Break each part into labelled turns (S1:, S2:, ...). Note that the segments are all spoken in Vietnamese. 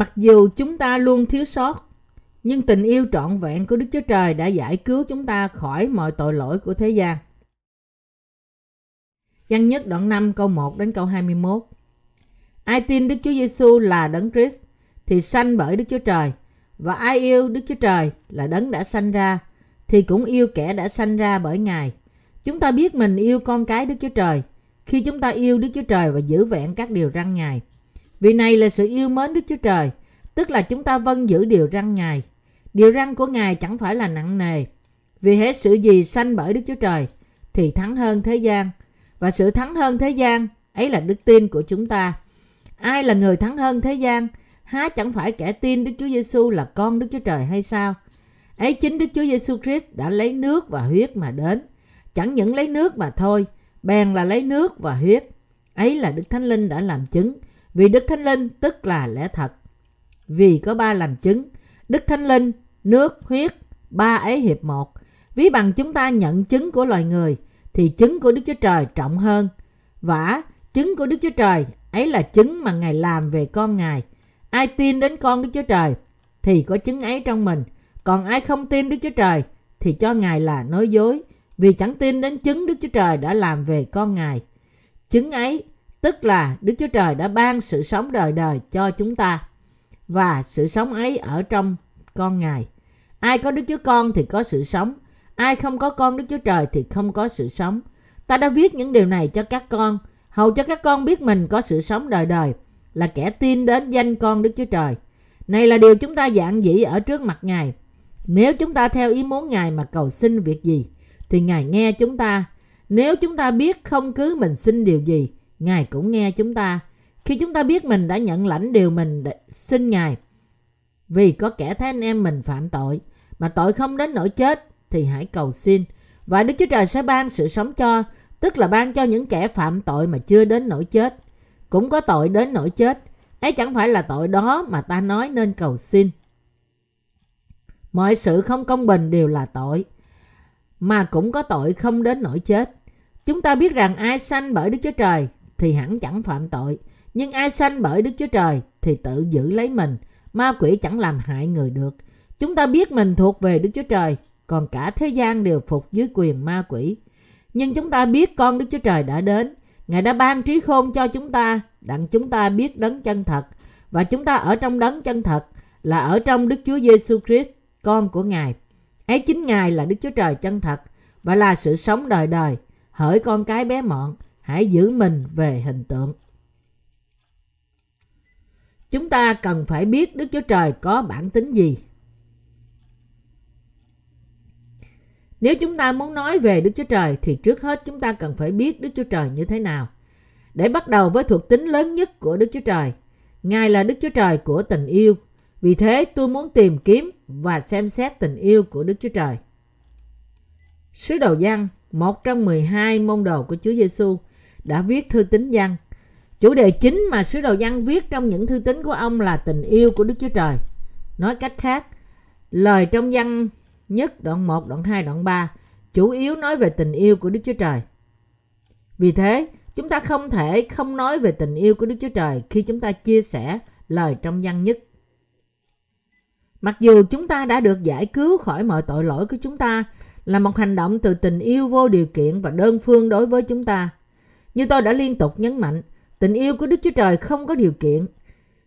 S1: Mặc dù chúng ta luôn thiếu sót, nhưng tình yêu trọn vẹn của Đức Chúa Trời đã giải cứu chúng ta khỏi mọi tội lỗi của thế gian. Văn nhất đoạn 5 câu 1 đến câu 21 Ai tin Đức Chúa Giêsu là Đấng Christ thì sanh bởi Đức Chúa Trời và ai yêu Đức Chúa Trời là Đấng đã sanh ra thì cũng yêu kẻ đã sanh ra bởi Ngài. Chúng ta biết mình yêu con cái Đức Chúa Trời khi chúng ta yêu Đức Chúa Trời và giữ vẹn các điều răn Ngài. Vì này là sự yêu mến Đức Chúa Trời, tức là chúng ta vâng giữ điều răn Ngài. Điều răn của Ngài chẳng phải là nặng nề, vì hết sự gì sanh bởi Đức Chúa Trời thì thắng hơn thế gian. Và sự thắng hơn thế gian ấy là đức tin của chúng ta. Ai là người thắng hơn thế gian? Há chẳng phải kẻ tin Đức Chúa Giêsu là con Đức Chúa Trời hay sao? Ấy chính Đức Chúa Giêsu Christ đã lấy nước và huyết mà đến. Chẳng những lấy nước mà thôi, bèn là lấy nước và huyết. Ấy là Đức Thánh Linh đã làm chứng. Vì Đức Thánh Linh tức là lẽ thật. Vì có ba làm chứng, Đức Thánh Linh, nước, huyết, ba ấy hiệp một. Ví bằng chúng ta nhận chứng của loài người, thì chứng của Đức Chúa Trời trọng hơn. Và chứng của Đức Chúa Trời ấy là chứng mà Ngài làm về con Ngài. Ai tin đến con Đức Chúa Trời thì có chứng ấy trong mình. Còn ai không tin Đức Chúa Trời thì cho Ngài là nói dối vì chẳng tin đến chứng Đức Chúa Trời đã làm về con Ngài. Chứng ấy tức là Đức Chúa Trời đã ban sự sống đời đời cho chúng ta và sự sống ấy ở trong con Ngài. Ai có Đức Chúa Con thì có sự sống, ai không có con Đức Chúa Trời thì không có sự sống. Ta đã viết những điều này cho các con, hầu cho các con biết mình có sự sống đời đời, là kẻ tin đến danh con Đức Chúa Trời. Này là điều chúng ta dạng dĩ ở trước mặt Ngài. Nếu chúng ta theo ý muốn Ngài mà cầu xin việc gì, thì Ngài nghe chúng ta. Nếu chúng ta biết không cứ mình xin điều gì, Ngài cũng nghe chúng ta. Khi chúng ta biết mình đã nhận lãnh điều mình xin Ngài, vì có kẻ thấy anh em mình phạm tội, mà tội không đến nỗi chết, thì hãy cầu xin. Và Đức Chúa Trời sẽ ban sự sống cho, tức là ban cho những kẻ phạm tội mà chưa đến nỗi chết. Cũng có tội đến nỗi chết. Ấy chẳng phải là tội đó mà ta nói nên cầu xin. Mọi sự không công bình đều là tội, mà cũng có tội không đến nỗi chết. Chúng ta biết rằng ai sanh bởi Đức Chúa Trời thì hẳn chẳng phạm tội, nhưng ai sanh bởi Đức Chúa Trời thì tự giữ lấy mình, ma quỷ chẳng làm hại người được. Chúng ta biết mình thuộc về Đức Chúa Trời, còn cả thế gian đều phục dưới quyền ma quỷ. Nhưng chúng ta biết con Đức Chúa Trời đã đến, Ngài đã ban trí khôn cho chúng ta, đặng chúng ta biết đấng chân thật. Và chúng ta ở trong đấng chân thật là ở trong Đức Chúa Giêsu Christ, con của Ngài. Ấy chính Ngài là Đức Chúa Trời chân thật và là sự sống đời đời. Hỡi con cái bé mọn, hãy giữ mình về hình tượng. Chúng ta cần phải biết Đức Chúa Trời có bản tính gì. Nếu chúng ta muốn nói về Đức Chúa Trời thì trước hết chúng ta cần phải biết Đức Chúa Trời như thế nào. Để bắt đầu với thuộc tính lớn nhất của Đức Chúa Trời, Ngài là Đức Chúa Trời của tình yêu. Vì thế tôi muốn tìm kiếm và xem xét tình yêu của Đức Chúa Trời. Sứ đồ giăng một trong 12 môn đồ của Chúa Giêsu đã viết thư tín văn. Chủ đề chính mà sứ đồ văn viết trong những thư tín của ông là tình yêu của Đức Chúa Trời. Nói cách khác, lời trong văn nhất đoạn 1, đoạn 2, đoạn 3 chủ yếu nói về tình yêu của Đức Chúa Trời. Vì thế, chúng ta không thể không nói về tình yêu của Đức Chúa Trời khi chúng ta chia sẻ lời trong văn nhất. Mặc dù chúng ta đã được giải cứu khỏi mọi tội lỗi của chúng ta là một hành động từ tình yêu vô điều kiện và đơn phương đối với chúng ta. Như tôi đã liên tục nhấn mạnh, tình yêu của Đức Chúa Trời không có điều kiện.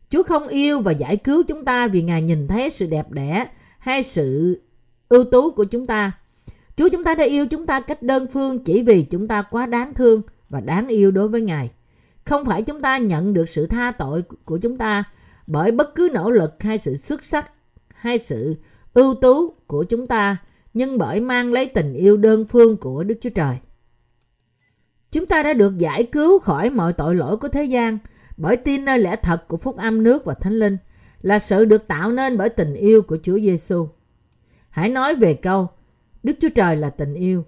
S1: Chúa không yêu và giải cứu chúng ta vì Ngài nhìn thấy sự đẹp đẽ hay sự ưu tú của chúng ta. Chúa chúng ta đã yêu chúng ta cách đơn phương chỉ vì chúng ta quá đáng thương và đáng yêu đối với Ngài. Không phải chúng ta nhận được sự tha tội của chúng ta bởi bất cứ nỗ lực hay sự xuất sắc hay sự ưu tú của chúng ta, nhưng bởi mang lấy tình yêu đơn phương của Đức Chúa Trời. Chúng ta đã được giải cứu khỏi mọi tội lỗi của thế gian bởi tin nơi lẽ thật của phúc âm nước và thánh linh là sự được tạo nên bởi tình yêu của Chúa Giêsu. Hãy nói về câu Đức Chúa Trời là tình yêu.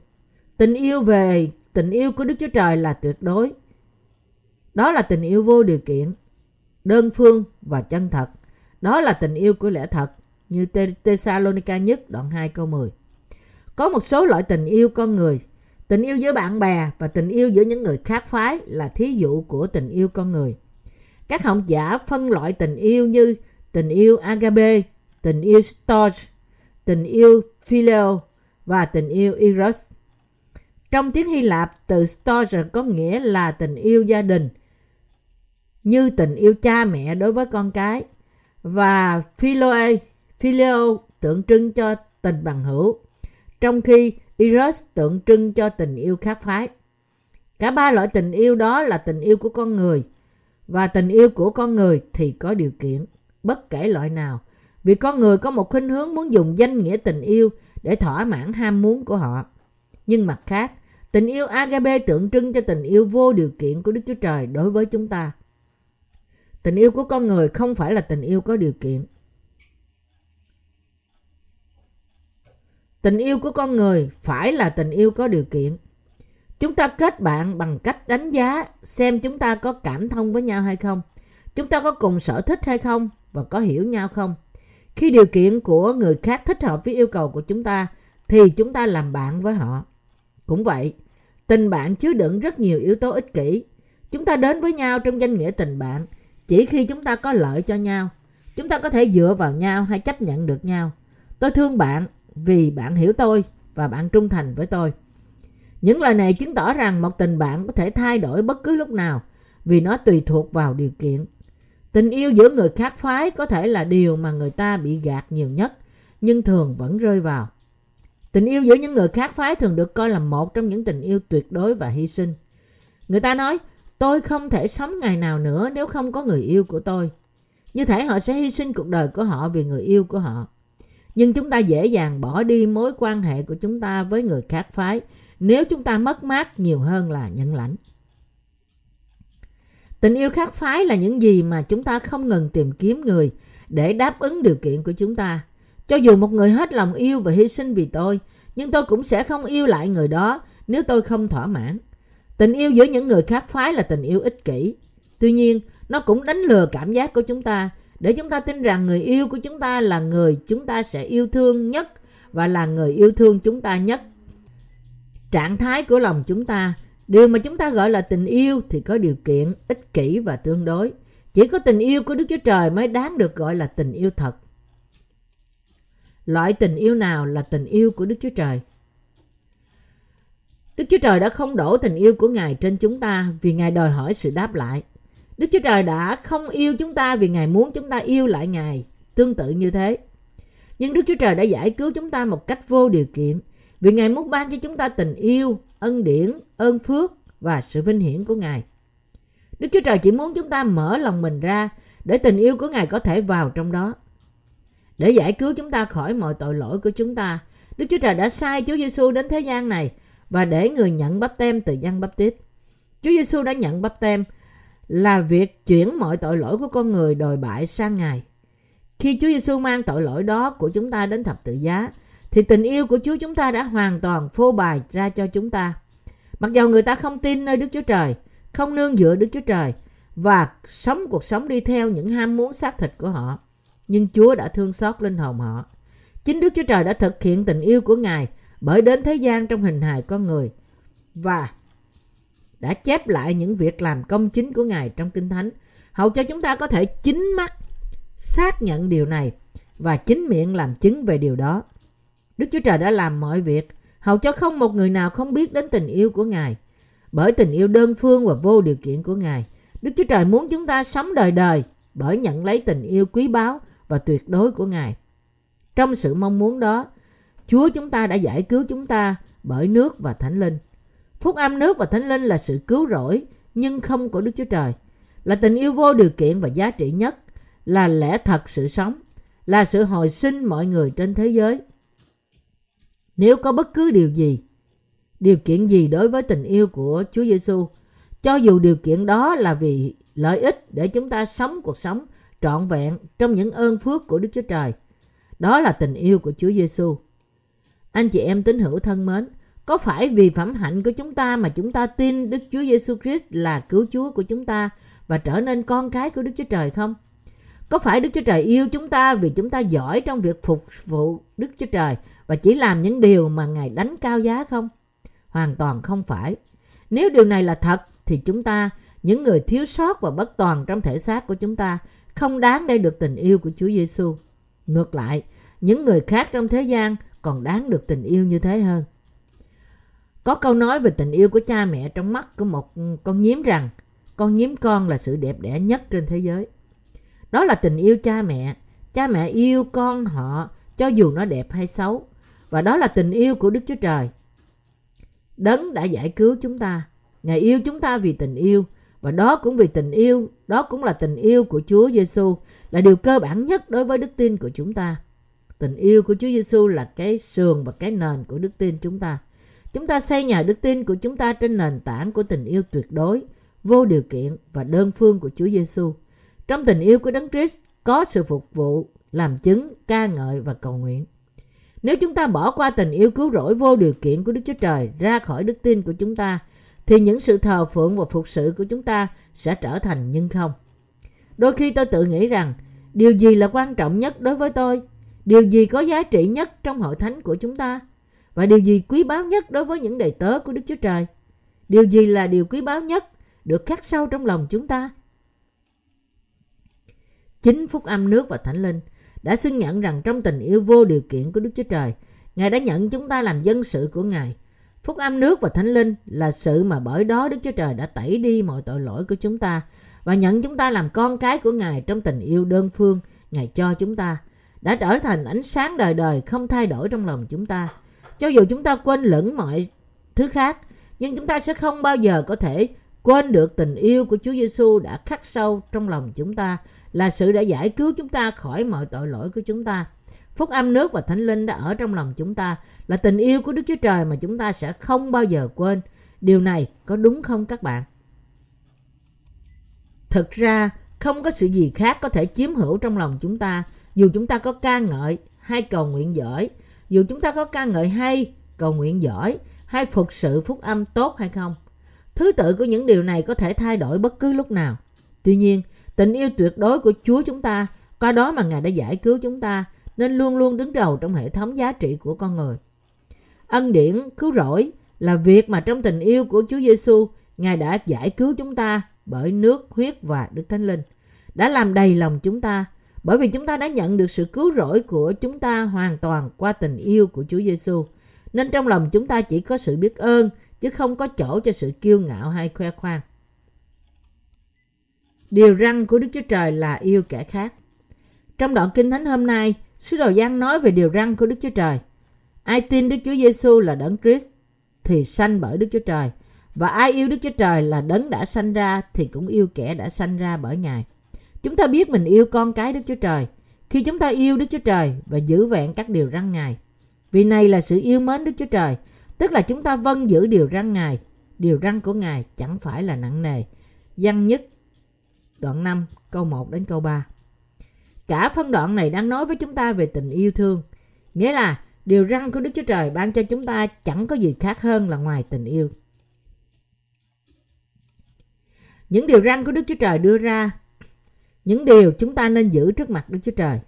S1: Tình yêu về tình yêu của Đức Chúa Trời là tuyệt đối. Đó là tình yêu vô điều kiện, đơn phương và chân thật. Đó là tình yêu của lẽ thật như Thessalonica nhất đoạn 2 câu 10. Có một số loại tình yêu con người, tình yêu giữa bạn bè và tình yêu giữa những người khác phái là thí dụ của tình yêu con người. Các học giả phân loại tình yêu như tình yêu agape, tình yêu storge, tình yêu phileo và tình yêu eros. Trong tiếng Hy Lạp, từ storge có nghĩa là tình yêu gia đình, như tình yêu cha mẹ đối với con cái và philoe, phileo tượng trưng cho tình bằng hữu, trong khi eros tượng trưng cho tình yêu khác phái. Cả ba loại tình yêu đó là tình yêu của con người và tình yêu của con người thì có điều kiện, bất kể loại nào. Vì con người có một khuynh hướng muốn dùng danh nghĩa tình yêu để thỏa mãn ham muốn của họ. Nhưng mặt khác, tình yêu agape tượng trưng cho tình yêu vô điều kiện của Đức Chúa Trời đối với chúng ta. Tình yêu của con người không phải là tình yêu có điều kiện. Tình yêu của con người phải là tình yêu có điều kiện. Chúng ta kết bạn bằng cách đánh giá xem chúng ta có cảm thông với nhau hay không. Chúng ta có cùng sở thích hay không và có hiểu nhau không. Khi điều kiện của người khác thích hợp với yêu cầu của chúng ta thì chúng ta làm bạn với họ. Cũng vậy, tình bạn chứa đựng rất nhiều yếu tố ích kỷ. Chúng ta đến với nhau trong danh nghĩa tình bạn chỉ khi chúng ta có lợi cho nhau. Chúng ta có thể dựa vào nhau hay chấp nhận được nhau. Tôi thương bạn vì bạn hiểu tôi và bạn trung thành với tôi. Những lời này chứng tỏ rằng một tình bạn có thể thay đổi bất cứ lúc nào vì nó tùy thuộc vào điều kiện. Tình yêu giữa người khác phái có thể là điều mà người ta bị gạt nhiều nhất nhưng thường vẫn rơi vào. Tình yêu giữa những người khác phái thường được coi là một trong những tình yêu tuyệt đối và hy sinh. Người ta nói, tôi không thể sống ngày nào nữa nếu không có người yêu của tôi. Như thể họ sẽ hy sinh cuộc đời của họ vì người yêu của họ. Nhưng chúng ta dễ dàng bỏ đi mối quan hệ của chúng ta với người khác phái nếu chúng ta mất mát nhiều hơn là nhận lãnh. Tình yêu khác phái là những gì mà chúng ta không ngừng tìm kiếm người để đáp ứng điều kiện của chúng ta. Cho dù một người hết lòng yêu và hy sinh vì tôi, nhưng tôi cũng sẽ không yêu lại người đó nếu tôi không thỏa mãn. Tình yêu giữa những người khác phái là tình yêu ích kỷ. Tuy nhiên, nó cũng đánh lừa cảm giác của chúng ta để chúng ta tin rằng người yêu của chúng ta là người chúng ta sẽ yêu thương nhất và là người yêu thương chúng ta nhất. Trạng thái của lòng chúng ta, điều mà chúng ta gọi là tình yêu thì có điều kiện, ích kỷ và tương đối. Chỉ có tình yêu của đức chúa trời mới đáng được gọi là tình yêu thật. Loại tình yêu nào là tình yêu của đức chúa trời? Đức chúa trời đã không đổ tình yêu của ngài trên chúng ta vì ngài đòi hỏi sự đáp lại đức chúa trời đã không yêu chúng ta vì ngài muốn chúng ta yêu lại ngài tương tự như thế nhưng đức chúa trời đã giải cứu chúng ta một cách vô điều kiện vì Ngài muốn ban cho chúng ta tình yêu, ân điển, ơn phước và sự vinh hiển của Ngài. Đức Chúa Trời chỉ muốn chúng ta mở lòng mình ra để tình yêu của Ngài có thể vào trong đó. Để giải cứu chúng ta khỏi mọi tội lỗi của chúng ta, Đức Chúa Trời đã sai Chúa Giêsu đến thế gian này và để người nhận bắp tem từ dân bắp tít. Chúa Giêsu đã nhận bắp tem là việc chuyển mọi tội lỗi của con người đồi bại sang Ngài. Khi Chúa Giêsu mang tội lỗi đó của chúng ta đến thập tự giá, thì tình yêu của Chúa chúng ta đã hoàn toàn phô bày ra cho chúng ta. Mặc dầu người ta không tin nơi Đức Chúa Trời, không nương dựa Đức Chúa Trời và sống cuộc sống đi theo những ham muốn xác thịt của họ, nhưng Chúa đã thương xót linh hồn họ. Chính Đức Chúa Trời đã thực hiện tình yêu của Ngài bởi đến thế gian trong hình hài con người và đã chép lại những việc làm công chính của Ngài trong Kinh Thánh, hầu cho chúng ta có thể chính mắt xác nhận điều này và chính miệng làm chứng về điều đó. Đức Chúa Trời đã làm mọi việc, hầu cho không một người nào không biết đến tình yêu của Ngài. Bởi tình yêu đơn phương và vô điều kiện của Ngài, Đức Chúa Trời muốn chúng ta sống đời đời bởi nhận lấy tình yêu quý báu và tuyệt đối của Ngài. Trong sự mong muốn đó, Chúa chúng ta đã giải cứu chúng ta bởi nước và Thánh Linh. Phúc âm nước và Thánh Linh là sự cứu rỗi nhưng không của Đức Chúa Trời, là tình yêu vô điều kiện và giá trị nhất, là lẽ thật sự sống, là sự hồi sinh mọi người trên thế giới. Nếu có bất cứ điều gì, điều kiện gì đối với tình yêu của Chúa Giêsu, cho dù điều kiện đó là vì lợi ích để chúng ta sống cuộc sống trọn vẹn trong những ơn phước của Đức Chúa Trời. Đó là tình yêu của Chúa Giêsu. Anh chị em tín hữu thân mến, có phải vì phẩm hạnh của chúng ta mà chúng ta tin Đức Chúa Giêsu Christ là cứu Chúa của chúng ta và trở nên con cái của Đức Chúa Trời không? Có phải Đức Chúa Trời yêu chúng ta vì chúng ta giỏi trong việc phục vụ Đức Chúa Trời và chỉ làm những điều mà Ngài đánh cao giá không? Hoàn toàn không phải. Nếu điều này là thật thì chúng ta, những người thiếu sót và bất toàn trong thể xác của chúng ta, không đáng để được tình yêu của Chúa Giêsu. Ngược lại, những người khác trong thế gian còn đáng được tình yêu như thế hơn. Có câu nói về tình yêu của cha mẹ trong mắt của một con nhím rằng con nhím con là sự đẹp đẽ nhất trên thế giới. Đó là tình yêu cha mẹ. Cha mẹ yêu con họ cho dù nó đẹp hay xấu. Và đó là tình yêu của Đức Chúa Trời. Đấng đã giải cứu chúng ta. Ngài yêu chúng ta vì tình yêu. Và đó cũng vì tình yêu, đó cũng là tình yêu của Chúa Giêsu là điều cơ bản nhất đối với đức tin của chúng ta. Tình yêu của Chúa Giêsu là cái sườn và cái nền của đức tin chúng ta. Chúng ta xây nhà đức tin của chúng ta trên nền tảng của tình yêu tuyệt đối, vô điều kiện và đơn phương của Chúa Giêsu. Trong tình yêu của Đấng Christ có sự phục vụ, làm chứng, ca ngợi và cầu nguyện. Nếu chúng ta bỏ qua tình yêu cứu rỗi vô điều kiện của Đức Chúa Trời ra khỏi đức tin của chúng ta, thì những sự thờ phượng và phục sự của chúng ta sẽ trở thành nhưng không. Đôi khi tôi tự nghĩ rằng điều gì là quan trọng nhất đối với tôi, điều gì có giá trị nhất trong hội thánh của chúng ta và điều gì quý báu nhất đối với những đầy tớ của Đức Chúa Trời. Điều gì là điều quý báu nhất được khắc sâu trong lòng chúng ta? Chính phúc âm nước và thánh linh đã xưng nhận rằng trong tình yêu vô điều kiện của Đức Chúa Trời, Ngài đã nhận chúng ta làm dân sự của Ngài. Phúc âm nước và thánh linh là sự mà bởi đó Đức Chúa Trời đã tẩy đi mọi tội lỗi của chúng ta và nhận chúng ta làm con cái của Ngài trong tình yêu đơn phương Ngài cho chúng ta, đã trở thành ánh sáng đời đời không thay đổi trong lòng chúng ta. Cho dù chúng ta quên lẫn mọi thứ khác, nhưng chúng ta sẽ không bao giờ có thể quên được tình yêu của Chúa Giêsu đã khắc sâu trong lòng chúng ta, là sự đã giải cứu chúng ta khỏi mọi tội lỗi của chúng ta. Phúc âm nước và Thánh Linh đã ở trong lòng chúng ta, là tình yêu của Đức Chúa Trời mà chúng ta sẽ không bao giờ quên. Điều này có đúng không các bạn? Thực ra, không có sự gì khác có thể chiếm hữu trong lòng chúng ta, dù chúng ta có ca ngợi hay cầu nguyện giỏi, dù chúng ta có ca ngợi hay, cầu nguyện giỏi, hay phục sự phúc âm tốt hay không. Thứ tự của những điều này có thể thay đổi bất cứ lúc nào. Tuy nhiên, tình yêu tuyệt đối của Chúa chúng ta, qua đó mà Ngài đã giải cứu chúng ta, nên luôn luôn đứng đầu trong hệ thống giá trị của con người. Ân điển cứu rỗi là việc mà trong tình yêu của Chúa Giêsu, Ngài đã giải cứu chúng ta bởi nước, huyết và Đức Thánh Linh, đã làm đầy lòng chúng ta, bởi vì chúng ta đã nhận được sự cứu rỗi của chúng ta hoàn toàn qua tình yêu của Chúa Giêsu. Nên trong lòng chúng ta chỉ có sự biết ơn, chứ không có chỗ cho sự kiêu ngạo hay khoe khoang. Điều răng của Đức Chúa Trời là yêu kẻ khác. Trong đoạn Kinh Thánh hôm nay, Sứ đồ Giăng nói về điều răng của Đức Chúa Trời. Ai tin Đức Chúa Giêsu là đấng Christ thì sanh bởi Đức Chúa Trời. Và ai yêu Đức Chúa Trời là đấng đã sanh ra thì cũng yêu kẻ đã sanh ra bởi Ngài. Chúng ta biết mình yêu con cái Đức Chúa Trời khi chúng ta yêu Đức Chúa Trời và giữ vẹn các điều răn Ngài. Vì này là sự yêu mến Đức Chúa Trời, tức là chúng ta vâng giữ điều răn Ngài. Điều răn của Ngài chẳng phải là nặng nề. Văn nhất đoạn 5 câu 1 đến câu 3. Cả phân đoạn này đang nói với chúng ta về tình yêu thương. Nghĩa là điều răn của Đức Chúa Trời ban cho chúng ta chẳng có gì khác hơn là ngoài tình yêu. Những điều răn của Đức Chúa Trời đưa ra, những điều chúng ta nên giữ trước mặt Đức Chúa Trời.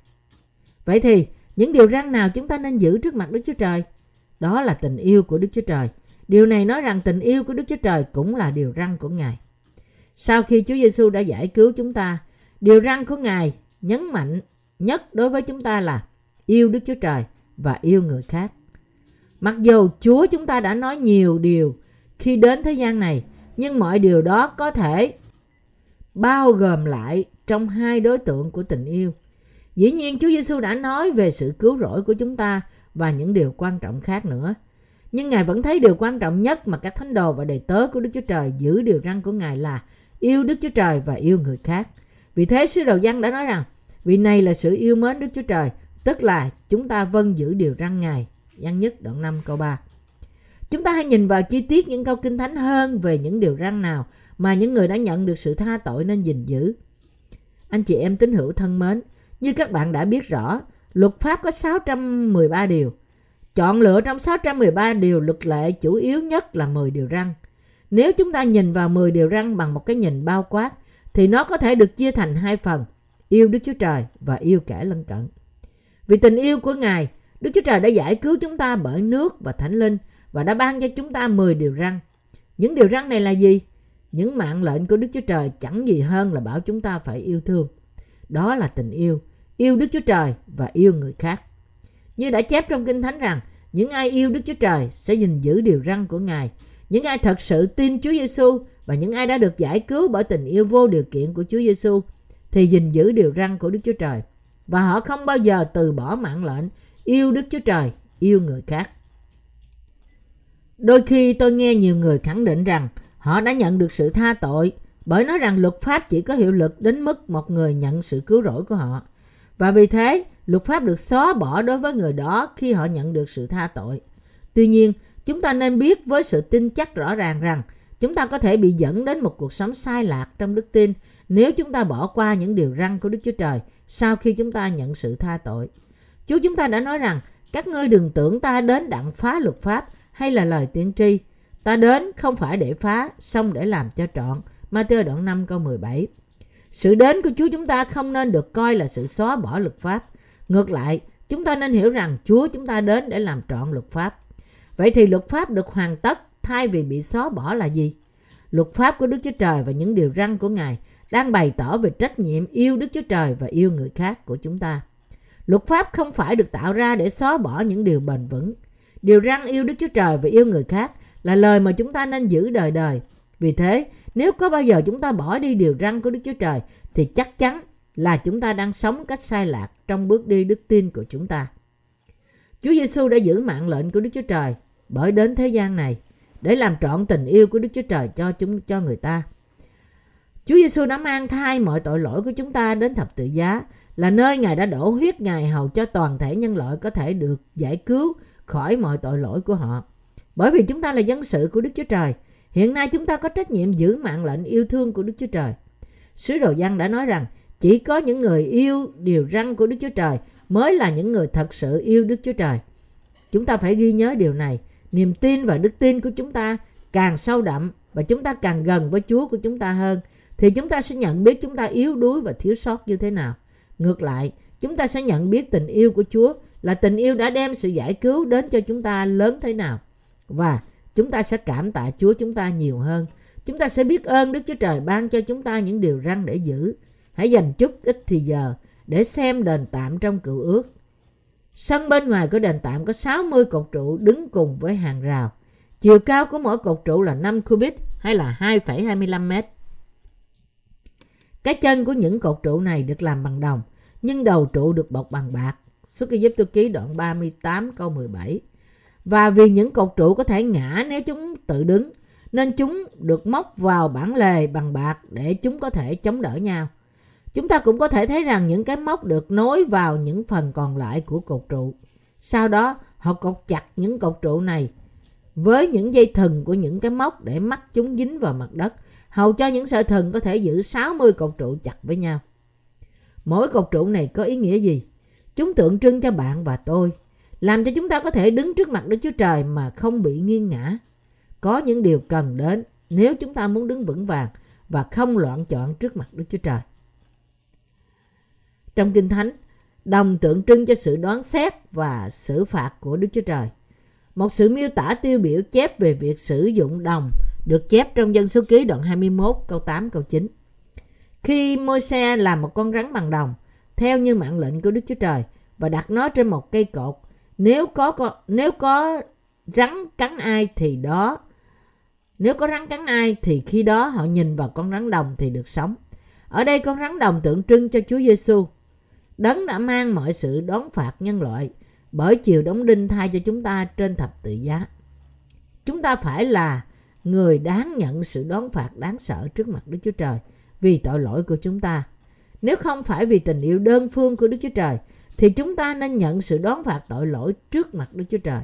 S1: Vậy thì, những điều răn nào chúng ta nên giữ trước mặt Đức Chúa Trời? Đó là tình yêu của Đức Chúa Trời. Điều này nói rằng tình yêu của Đức Chúa Trời cũng là điều răn của Ngài. Sau khi Chúa Giêsu đã giải cứu chúng ta, điều răn của Ngài nhấn mạnh nhất đối với chúng ta là yêu Đức Chúa Trời và yêu người khác. Mặc dù Chúa chúng ta đã nói nhiều điều khi đến thế gian này, nhưng mọi điều đó có thể bao gồm lại trong hai đối tượng của tình yêu. Dĩ nhiên Chúa Giêsu đã nói về sự cứu rỗi của chúng ta và những điều quan trọng khác nữa. Nhưng Ngài vẫn thấy điều quan trọng nhất mà các thánh đồ và đầy tớ của Đức Chúa Trời giữ điều răn của Ngài là yêu Đức Chúa Trời và yêu người khác. Vì thế sứ đồ văn đã nói rằng vì này là sự yêu mến Đức Chúa Trời, tức là chúng ta vâng giữ điều răn Ngài. Văn nhất đoạn 5 câu 3. Chúng ta hãy nhìn vào chi tiết những câu kinh thánh hơn về những điều răn nào mà những người đã nhận được sự tha tội nên gìn giữ. Anh chị em tín hữu thân mến, như các bạn đã biết rõ, luật pháp có 613 điều. Chọn lựa trong 613 điều luật lệ chủ yếu nhất là 10 điều răn. Nếu chúng ta nhìn vào 10 điều răn bằng một cái nhìn bao quát, thì nó có thể được chia thành hai phần, yêu Đức Chúa Trời và yêu kẻ lân cận. Vì tình yêu của Ngài, Đức Chúa Trời đã giải cứu chúng ta bởi nước và thánh linh và đã ban cho chúng ta 10 điều răn. Những điều răn này là gì? Những mạng lệnh của Đức Chúa Trời chẳng gì hơn là bảo chúng ta phải yêu thương. Đó là tình yêu, yêu Đức Chúa Trời và yêu người khác. Như đã chép trong Kinh Thánh rằng, những ai yêu Đức Chúa Trời sẽ gìn giữ điều răn của Ngài. Những ai thật sự tin Chúa Giêsu và những ai đã được giải cứu bởi tình yêu vô điều kiện của Chúa Giêsu thì gìn giữ điều răn của Đức Chúa Trời. Và họ không bao giờ từ bỏ mạng lệnh yêu Đức Chúa Trời, yêu người khác. Đôi khi tôi nghe nhiều người khẳng định rằng họ đã nhận được sự tha tội bởi nói rằng luật pháp chỉ có hiệu lực đến mức một người nhận sự cứu rỗi của họ. Và vì thế, luật pháp được xóa bỏ đối với người đó khi họ nhận được sự tha tội. Tuy nhiên, chúng ta nên biết với sự tin chắc rõ ràng rằng chúng ta có thể bị dẫn đến một cuộc sống sai lạc trong đức tin nếu chúng ta bỏ qua những điều răn của Đức Chúa Trời sau khi chúng ta nhận sự tha tội. Chúa chúng ta đã nói rằng các ngươi đừng tưởng ta đến đặng phá luật pháp hay là lời tiên tri. Ta đến không phải để phá, xong để làm cho trọn. Matthew đoạn 5 câu 17 Sự đến của Chúa chúng ta không nên được coi là sự xóa bỏ luật pháp. Ngược lại, chúng ta nên hiểu rằng Chúa chúng ta đến để làm trọn luật pháp. Vậy thì luật pháp được hoàn tất thay vì bị xóa bỏ là gì? Luật pháp của Đức Chúa Trời và những điều răn của Ngài đang bày tỏ về trách nhiệm yêu Đức Chúa Trời và yêu người khác của chúng ta. Luật pháp không phải được tạo ra để xóa bỏ những điều bền vững. Điều răn yêu Đức Chúa Trời và yêu người khác là lời mà chúng ta nên giữ đời đời. Vì thế, nếu có bao giờ chúng ta bỏ đi điều răn của Đức Chúa Trời thì chắc chắn là chúng ta đang sống cách sai lạc trong bước đi đức tin của chúng ta. Chúa Giêsu đã giữ mạng lệnh của Đức Chúa Trời bởi đến thế gian này để làm trọn tình yêu của Đức Chúa Trời cho chúng cho người ta. Chúa Giêsu đã mang thai mọi tội lỗi của chúng ta đến thập tự giá là nơi Ngài đã đổ huyết Ngài hầu cho toàn thể nhân loại có thể được giải cứu khỏi mọi tội lỗi của họ. Bởi vì chúng ta là dân sự của Đức Chúa Trời, hiện nay chúng ta có trách nhiệm giữ mạng lệnh yêu thương của Đức Chúa Trời. Sứ đồ Giăng đã nói rằng chỉ có những người yêu điều răn của Đức Chúa Trời mới là những người thật sự yêu Đức Chúa Trời. Chúng ta phải ghi nhớ điều này. Niềm tin và đức tin của chúng ta càng sâu đậm và chúng ta càng gần với Chúa của chúng ta hơn thì chúng ta sẽ nhận biết chúng ta yếu đuối và thiếu sót như thế nào. Ngược lại, chúng ta sẽ nhận biết tình yêu của Chúa là tình yêu đã đem sự giải cứu đến cho chúng ta lớn thế nào. Và chúng ta sẽ cảm tạ Chúa chúng ta nhiều hơn. Chúng ta sẽ biết ơn Đức Chúa Trời ban cho chúng ta những điều răn để giữ. Hãy dành chút ít thì giờ để xem đền tạm trong cựu ước. Sân bên ngoài của đền tạm có 60 cột trụ đứng cùng với hàng rào. Chiều cao của mỗi cột trụ là 5 cubit hay là 2,25 mét. Cái chân của những cột trụ này được làm bằng đồng, nhưng đầu trụ được bọc bằng bạc. Xuất Ai tôi ký đoạn 38 câu 17. Và vì những cột trụ có thể ngã nếu chúng tự đứng, nên chúng được móc vào bản lề bằng bạc để chúng có thể chống đỡ nhau. Chúng ta cũng có thể thấy rằng những cái móc được nối vào những phần còn lại của cột trụ. Sau đó, họ cột chặt những cột trụ này với những dây thừng của những cái móc để mắt chúng dính vào mặt đất, hầu cho những sợi thừng có thể giữ 60 cột trụ chặt với nhau. Mỗi cột trụ này có ý nghĩa gì? Chúng tượng trưng cho bạn và tôi, làm cho chúng ta có thể đứng trước mặt Đức Chúa Trời mà không bị nghiêng ngã. Có những điều cần đến nếu chúng ta muốn đứng vững vàng và không loạn chọn trước mặt Đức Chúa Trời. Trong Kinh Thánh, đồng tượng trưng cho sự đoán xét và xử phạt của Đức Chúa Trời. Một sự miêu tả tiêu biểu chép về việc sử dụng đồng được chép trong dân số ký đoạn 21 câu 8 câu 9. Khi Môi-se làm một con rắn bằng đồng, theo như mạng lệnh của Đức Chúa Trời và đặt nó trên một cây cột, nếu có nếu có rắn cắn ai thì đó nếu có rắn cắn ai thì khi đó họ nhìn vào con rắn đồng thì được sống. Ở đây con rắn đồng tượng trưng cho Chúa Giêsu. Đấng đã mang mọi sự đón phạt nhân loại bởi chiều đóng đinh thay cho chúng ta trên thập tự giá. Chúng ta phải là người đáng nhận sự đón phạt đáng sợ trước mặt Đức Chúa Trời vì tội lỗi của chúng ta. Nếu không phải vì tình yêu đơn phương của Đức Chúa Trời thì chúng ta nên nhận sự đón phạt tội lỗi trước mặt Đức Chúa Trời.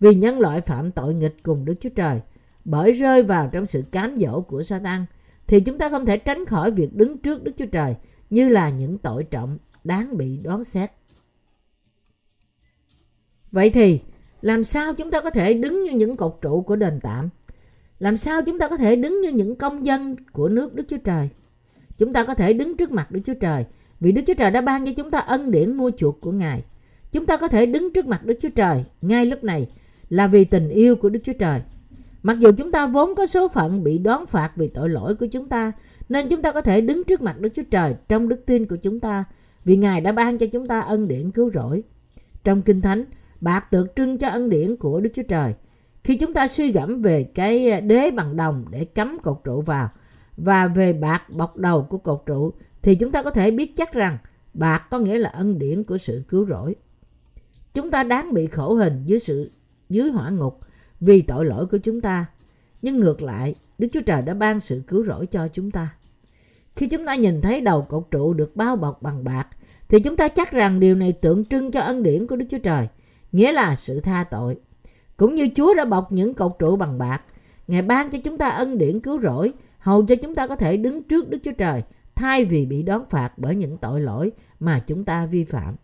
S1: Vì nhân loại phạm tội nghịch cùng Đức Chúa Trời bởi rơi vào trong sự cám dỗ của Satan thì chúng ta không thể tránh khỏi việc đứng trước Đức Chúa Trời như là những tội trọng đáng bị đoán xét. Vậy thì, làm sao chúng ta có thể đứng như những cột trụ của đền tạm? Làm sao chúng ta có thể đứng như những công dân của nước Đức Chúa Trời? Chúng ta có thể đứng trước mặt Đức Chúa Trời vì Đức Chúa Trời đã ban cho chúng ta ân điển mua chuộc của Ngài. Chúng ta có thể đứng trước mặt Đức Chúa Trời ngay lúc này là vì tình yêu của Đức Chúa Trời. Mặc dù chúng ta vốn có số phận bị đón phạt vì tội lỗi của chúng ta, nên chúng ta có thể đứng trước mặt Đức Chúa Trời trong đức tin của chúng ta, vì Ngài đã ban cho chúng ta ân điển cứu rỗi. Trong Kinh Thánh, bạc tượng trưng cho ân điển của Đức Chúa Trời. Khi chúng ta suy gẫm về cái đế bằng đồng để cắm cột trụ vào và về bạc bọc đầu của cột trụ thì chúng ta có thể biết chắc rằng bạc có nghĩa là ân điển của sự cứu rỗi. Chúng ta đáng bị khổ hình dưới sự dưới hỏa ngục vì tội lỗi của chúng ta. Nhưng ngược lại, Đức Chúa Trời đã ban sự cứu rỗi cho chúng ta. Khi chúng ta nhìn thấy đầu cột trụ được bao bọc bằng bạc, thì chúng ta chắc rằng điều này tượng trưng cho ân điển của Đức Chúa Trời, nghĩa là sự tha tội. Cũng như Chúa đã bọc những cột trụ bằng bạc, Ngài ban cho chúng ta ân điển cứu rỗi, hầu cho chúng ta có thể đứng trước Đức Chúa Trời thay vì bị đón phạt bởi những tội lỗi mà chúng ta vi phạm.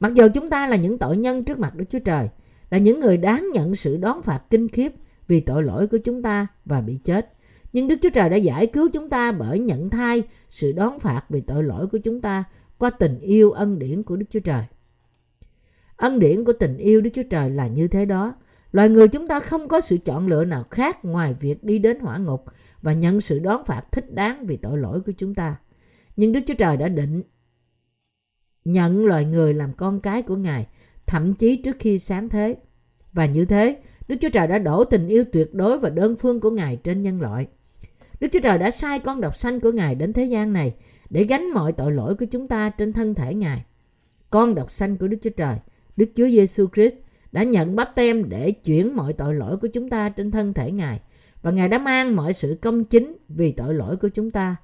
S1: Mặc dù chúng ta là những tội nhân trước mặt Đức Chúa Trời, là những người đáng nhận sự đón phạt kinh khiếp vì tội lỗi của chúng ta và bị chết. Nhưng Đức Chúa Trời đã giải cứu chúng ta bởi nhận thai sự đón phạt vì tội lỗi của chúng ta qua tình yêu ân điển của Đức Chúa Trời. Ân điển của tình yêu Đức Chúa Trời là như thế đó. Loài người chúng ta không có sự chọn lựa nào khác ngoài việc đi đến hỏa ngục và nhận sự đón phạt thích đáng vì tội lỗi của chúng ta. Nhưng Đức Chúa Trời đã định nhận loài người làm con cái của Ngài, thậm chí trước khi sáng thế. Và như thế, Đức Chúa Trời đã đổ tình yêu tuyệt đối và đơn phương của Ngài trên nhân loại. Đức Chúa Trời đã sai con độc sanh của Ngài đến thế gian này để gánh mọi tội lỗi của chúng ta trên thân thể Ngài. Con độc sanh của Đức Chúa Trời, Đức Chúa Giêsu Christ đã nhận bắp tem để chuyển mọi tội lỗi của chúng ta trên thân thể Ngài và Ngài đã mang mọi sự công chính vì tội lỗi của chúng ta.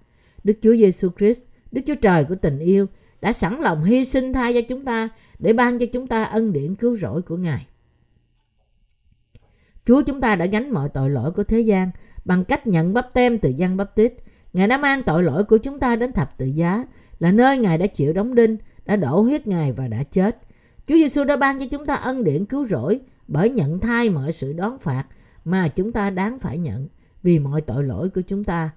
S1: Đức Chúa Giêsu Christ, Đức Chúa Trời của tình yêu đã sẵn lòng hy sinh thay cho chúng ta để ban cho chúng ta ân điển cứu rỗi của Ngài. Chúa chúng ta đã gánh mọi tội lỗi của thế gian bằng cách nhận bắp tem từ dân bắp tít. Ngài đã mang tội lỗi của chúng ta đến thập tự giá, là nơi Ngài đã chịu đóng đinh, đã đổ huyết Ngài và đã chết. Chúa Giêsu đã ban cho chúng ta ân điển cứu rỗi bởi nhận thay mọi sự đón phạt mà chúng ta đáng phải nhận vì mọi tội lỗi của chúng ta.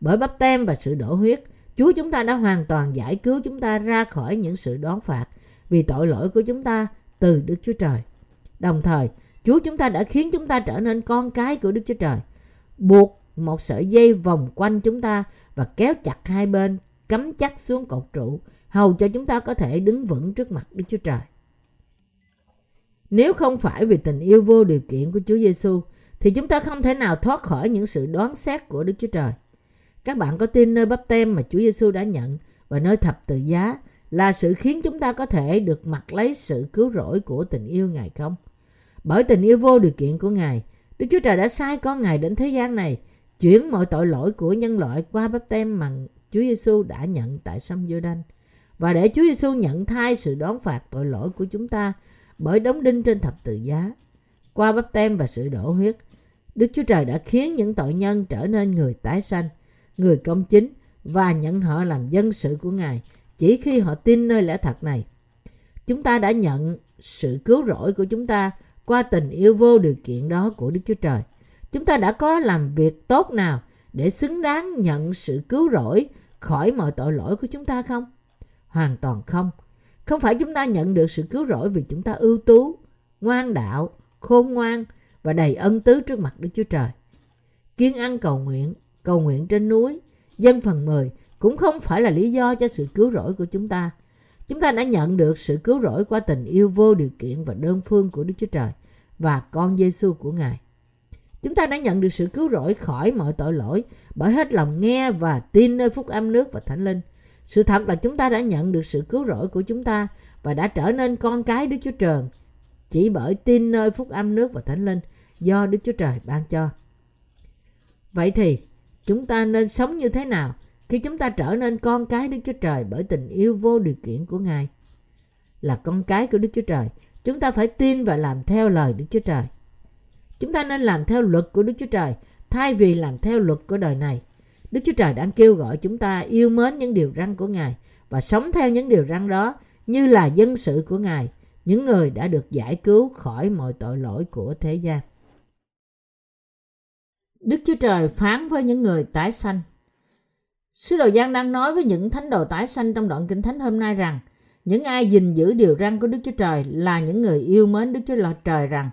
S1: Bởi bắp tem và sự đổ huyết, Chúa chúng ta đã hoàn toàn giải cứu chúng ta ra khỏi những sự đón phạt vì tội lỗi của chúng ta từ Đức Chúa Trời. Đồng thời, Chúa chúng ta đã khiến chúng ta trở nên con cái của Đức Chúa Trời. Buộc một sợi dây vòng quanh chúng ta và kéo chặt hai bên, cắm chắc xuống cột trụ, hầu cho chúng ta có thể đứng vững trước mặt Đức Chúa Trời. Nếu không phải vì tình yêu vô điều kiện của Chúa Giêsu, thì chúng ta không thể nào thoát khỏi những sự đoán xét của Đức Chúa Trời. Các bạn có tin nơi bắp tem mà Chúa Giêsu đã nhận và nơi thập tự giá là sự khiến chúng ta có thể được mặc lấy sự cứu rỗi của tình yêu Ngài không? Bởi tình yêu vô điều kiện của Ngài, Đức Chúa Trời đã sai con Ngài đến thế gian này, chuyển mọi tội lỗi của nhân loại qua bắp tem mà Chúa Giêsu đã nhận tại sông Giô-đanh và để Chúa Giêsu nhận thay sự đón phạt tội lỗi của chúng ta bởi đóng đinh trên thập tự giá. Qua bắp tem và sự đổ huyết, Đức Chúa Trời đã khiến những tội nhân trở nên người tái sanh, người công chính và nhận họ làm dân sự của Ngài chỉ khi họ tin nơi lẽ thật này. Chúng ta đã nhận sự cứu rỗi của chúng ta qua tình yêu vô điều kiện đó của Đức Chúa Trời. Chúng ta đã có làm việc tốt nào để xứng đáng nhận sự cứu rỗi khỏi mọi tội lỗi của chúng ta không? Hoàn toàn không. Không phải chúng ta nhận được sự cứu rỗi vì chúng ta ưu tú, ngoan đạo, khôn ngoan và đầy ân tứ trước mặt Đức Chúa Trời. Kiên ăn cầu nguyện, cầu nguyện trên núi, dân phần 10 cũng không phải là lý do cho sự cứu rỗi của chúng ta. Chúng ta đã nhận được sự cứu rỗi qua tình yêu vô điều kiện và đơn phương của Đức Chúa Trời và con Giêsu của Ngài. Chúng ta đã nhận được sự cứu rỗi khỏi mọi tội lỗi bởi hết lòng nghe và tin nơi phúc âm nước và thánh linh. Sự thật là chúng ta đã nhận được sự cứu rỗi của chúng ta và đã trở nên con cái Đức Chúa Trời chỉ bởi tin nơi phúc âm nước và thánh linh do Đức Chúa Trời ban cho. Vậy thì chúng ta nên sống như thế nào khi chúng ta trở nên con cái Đức Chúa Trời bởi tình yêu vô điều kiện của Ngài? Là con cái của Đức Chúa Trời, chúng ta phải tin và làm theo lời Đức Chúa Trời. Chúng ta nên làm theo luật của Đức Chúa Trời thay vì làm theo luật của đời này. Đức Chúa Trời đang kêu gọi chúng ta yêu mến những điều răn của Ngài và sống theo những điều răn đó như là dân sự của Ngài, những người đã được giải cứu khỏi mọi tội lỗi của thế gian. Đức Chúa Trời phán với những người tái sanh. Sứ đồ Giang đang nói với những thánh đồ tái sanh trong đoạn Kinh Thánh hôm nay rằng những ai gìn giữ điều răn của Đức Chúa Trời là những người yêu mến Đức Chúa Trời rằng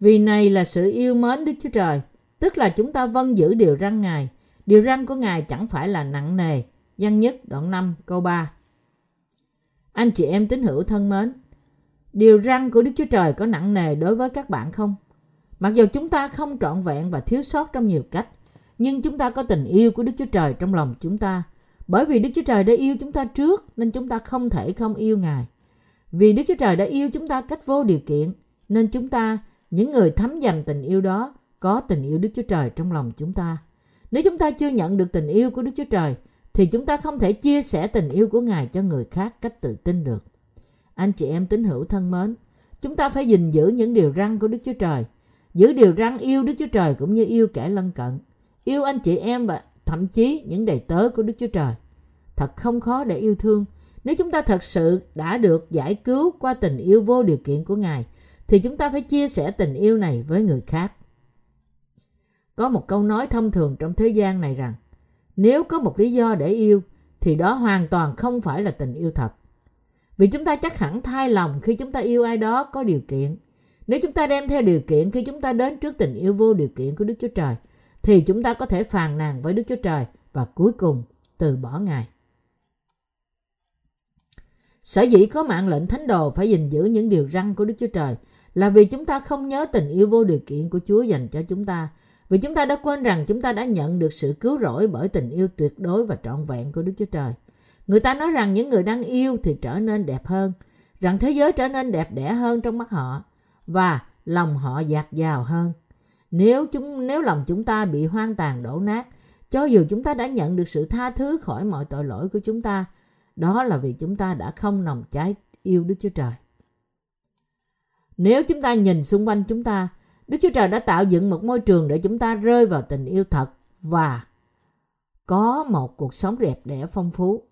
S1: Vì này là sự yêu mến Đức Chúa Trời, tức là chúng ta vâng giữ điều răn Ngài. Điều răn của Ngài chẳng phải là nặng nề. Văn nhất đoạn 5 câu 3 anh chị em tín hữu thân mến, điều răn của Đức Chúa Trời có nặng nề đối với các bạn không? Mặc dù chúng ta không trọn vẹn và thiếu sót trong nhiều cách, nhưng chúng ta có tình yêu của Đức Chúa Trời trong lòng chúng ta. Bởi vì Đức Chúa Trời đã yêu chúng ta trước nên chúng ta không thể không yêu Ngài. Vì Đức Chúa Trời đã yêu chúng ta cách vô điều kiện nên chúng ta, những người thấm dầm tình yêu đó, có tình yêu Đức Chúa Trời trong lòng chúng ta. Nếu chúng ta chưa nhận được tình yêu của Đức Chúa Trời thì chúng ta không thể chia sẻ tình yêu của Ngài cho người khác cách tự tin được. Anh chị em tín hữu thân mến, chúng ta phải gìn giữ những điều răn của Đức Chúa Trời. Giữ điều răn yêu Đức Chúa Trời cũng như yêu kẻ lân cận. Yêu anh chị em và thậm chí những đầy tớ của Đức Chúa Trời. Thật không khó để yêu thương. Nếu chúng ta thật sự đã được giải cứu qua tình yêu vô điều kiện của Ngài, thì chúng ta phải chia sẻ tình yêu này với người khác. Có một câu nói thông thường trong thế gian này rằng, nếu có một lý do để yêu, thì đó hoàn toàn không phải là tình yêu thật. Vì chúng ta chắc hẳn thay lòng khi chúng ta yêu ai đó có điều kiện. Nếu chúng ta đem theo điều kiện khi chúng ta đến trước tình yêu vô điều kiện của Đức Chúa Trời, thì chúng ta có thể phàn nàn với Đức Chúa Trời và cuối cùng từ bỏ Ngài. Sở dĩ có mạng lệnh thánh đồ phải gìn giữ những điều răn của Đức Chúa Trời là vì chúng ta không nhớ tình yêu vô điều kiện của Chúa dành cho chúng ta. Vì chúng ta đã quên rằng chúng ta đã nhận được sự cứu rỗi bởi tình yêu tuyệt đối và trọn vẹn của Đức Chúa Trời. Người ta nói rằng những người đang yêu thì trở nên đẹp hơn, rằng thế giới trở nên đẹp đẽ hơn trong mắt họ và lòng họ dạt dào hơn. Nếu chúng nếu lòng chúng ta bị hoang tàn đổ nát, cho dù chúng ta đã nhận được sự tha thứ khỏi mọi tội lỗi của chúng ta, đó là vì chúng ta đã không nồng cháy yêu Đức Chúa Trời. Nếu chúng ta nhìn xung quanh chúng ta, Đức Chúa Trời đã tạo dựng một môi trường để chúng ta rơi vào tình yêu thật và có một cuộc sống đẹp đẽ phong phú.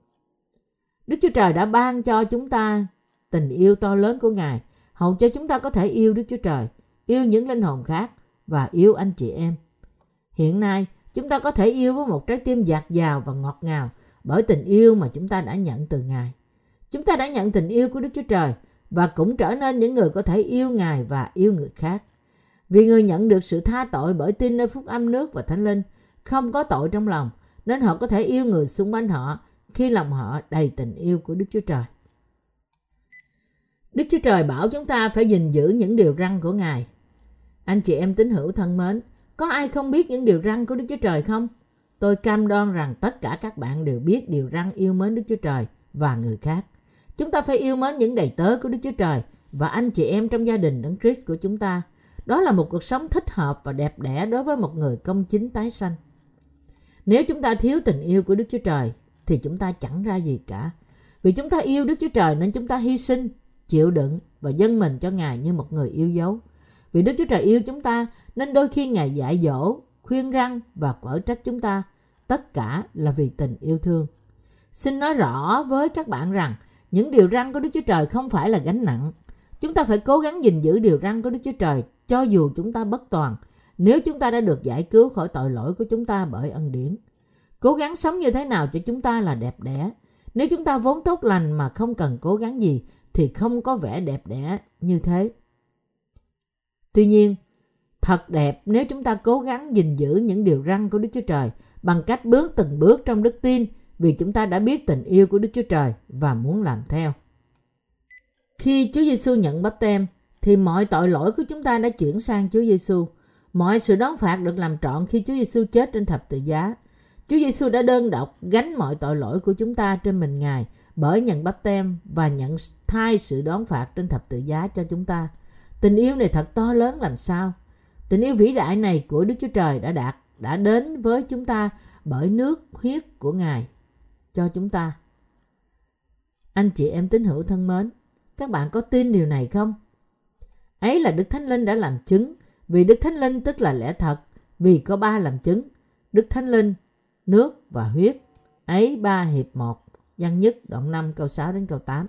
S1: Đức Chúa Trời đã ban cho chúng ta tình yêu to lớn của Ngài, hầu cho chúng ta có thể yêu Đức Chúa Trời, yêu những linh hồn khác và yêu anh chị em. Hiện nay, chúng ta có thể yêu với một trái tim dạt dào và ngọt ngào bởi tình yêu mà chúng ta đã nhận từ Ngài. Chúng ta đã nhận tình yêu của Đức Chúa Trời và cũng trở nên những người có thể yêu Ngài và yêu người khác. Vì người nhận được sự tha tội bởi tin nơi phúc âm nước và thánh linh, không có tội trong lòng, nên họ có thể yêu người xung quanh họ khi lòng họ đầy tình yêu của Đức Chúa Trời. Đức Chúa Trời bảo chúng ta phải gìn giữ những điều răn của Ngài. Anh chị em tín hữu thân mến, có ai không biết những điều răn của Đức Chúa Trời không? Tôi cam đoan rằng tất cả các bạn đều biết điều răn yêu mến Đức Chúa Trời và người khác. Chúng ta phải yêu mến những đầy tớ của Đức Chúa Trời và anh chị em trong gia đình Đấng Christ của chúng ta. Đó là một cuộc sống thích hợp và đẹp đẽ đối với một người công chính tái sanh. Nếu chúng ta thiếu tình yêu của Đức Chúa Trời thì chúng ta chẳng ra gì cả. Vì chúng ta yêu Đức Chúa Trời nên chúng ta hy sinh, chịu đựng và dâng mình cho Ngài như một người yêu dấu. Vì Đức Chúa Trời yêu chúng ta nên đôi khi Ngài dạy dỗ, khuyên răng và quở trách chúng ta. Tất cả là vì tình yêu thương. Xin nói rõ với các bạn rằng những điều răn của Đức Chúa Trời không phải là gánh nặng. Chúng ta phải cố gắng gìn giữ điều răn của Đức Chúa Trời cho dù chúng ta bất toàn nếu chúng ta đã được giải cứu khỏi tội lỗi của chúng ta bởi ân điển. Cố gắng sống như thế nào cho chúng ta là đẹp đẽ. Nếu chúng ta vốn tốt lành mà không cần cố gắng gì thì không có vẻ đẹp đẽ như thế. Tuy nhiên, thật đẹp nếu chúng ta cố gắng gìn giữ những điều răn của Đức Chúa Trời bằng cách bước từng bước trong đức tin vì chúng ta đã biết tình yêu của Đức Chúa Trời và muốn làm theo. Khi Chúa Giêsu nhận bắp tem thì mọi tội lỗi của chúng ta đã chuyển sang Chúa Giêsu. Mọi sự đón phạt được làm trọn khi Chúa Giêsu chết trên thập tự giá. Chúa Giêsu đã đơn độc gánh mọi tội lỗi của chúng ta trên mình Ngài bởi nhận bắp tem và nhận thay sự đón phạt trên thập tự giá cho chúng ta. Tình yêu này thật to lớn làm sao? Tình yêu vĩ đại này của Đức Chúa Trời đã đạt đã đến với chúng ta bởi nước huyết của Ngài cho chúng ta. Anh chị em tín hữu thân mến, các bạn có tin điều này không? Ấy là Đức Thánh Linh đã làm chứng, vì Đức Thánh Linh tức là lẽ thật, vì có ba làm chứng, Đức Thánh Linh, nước và huyết. Ấy ba hiệp một, văn nhất đoạn 5 câu 6 đến câu 8.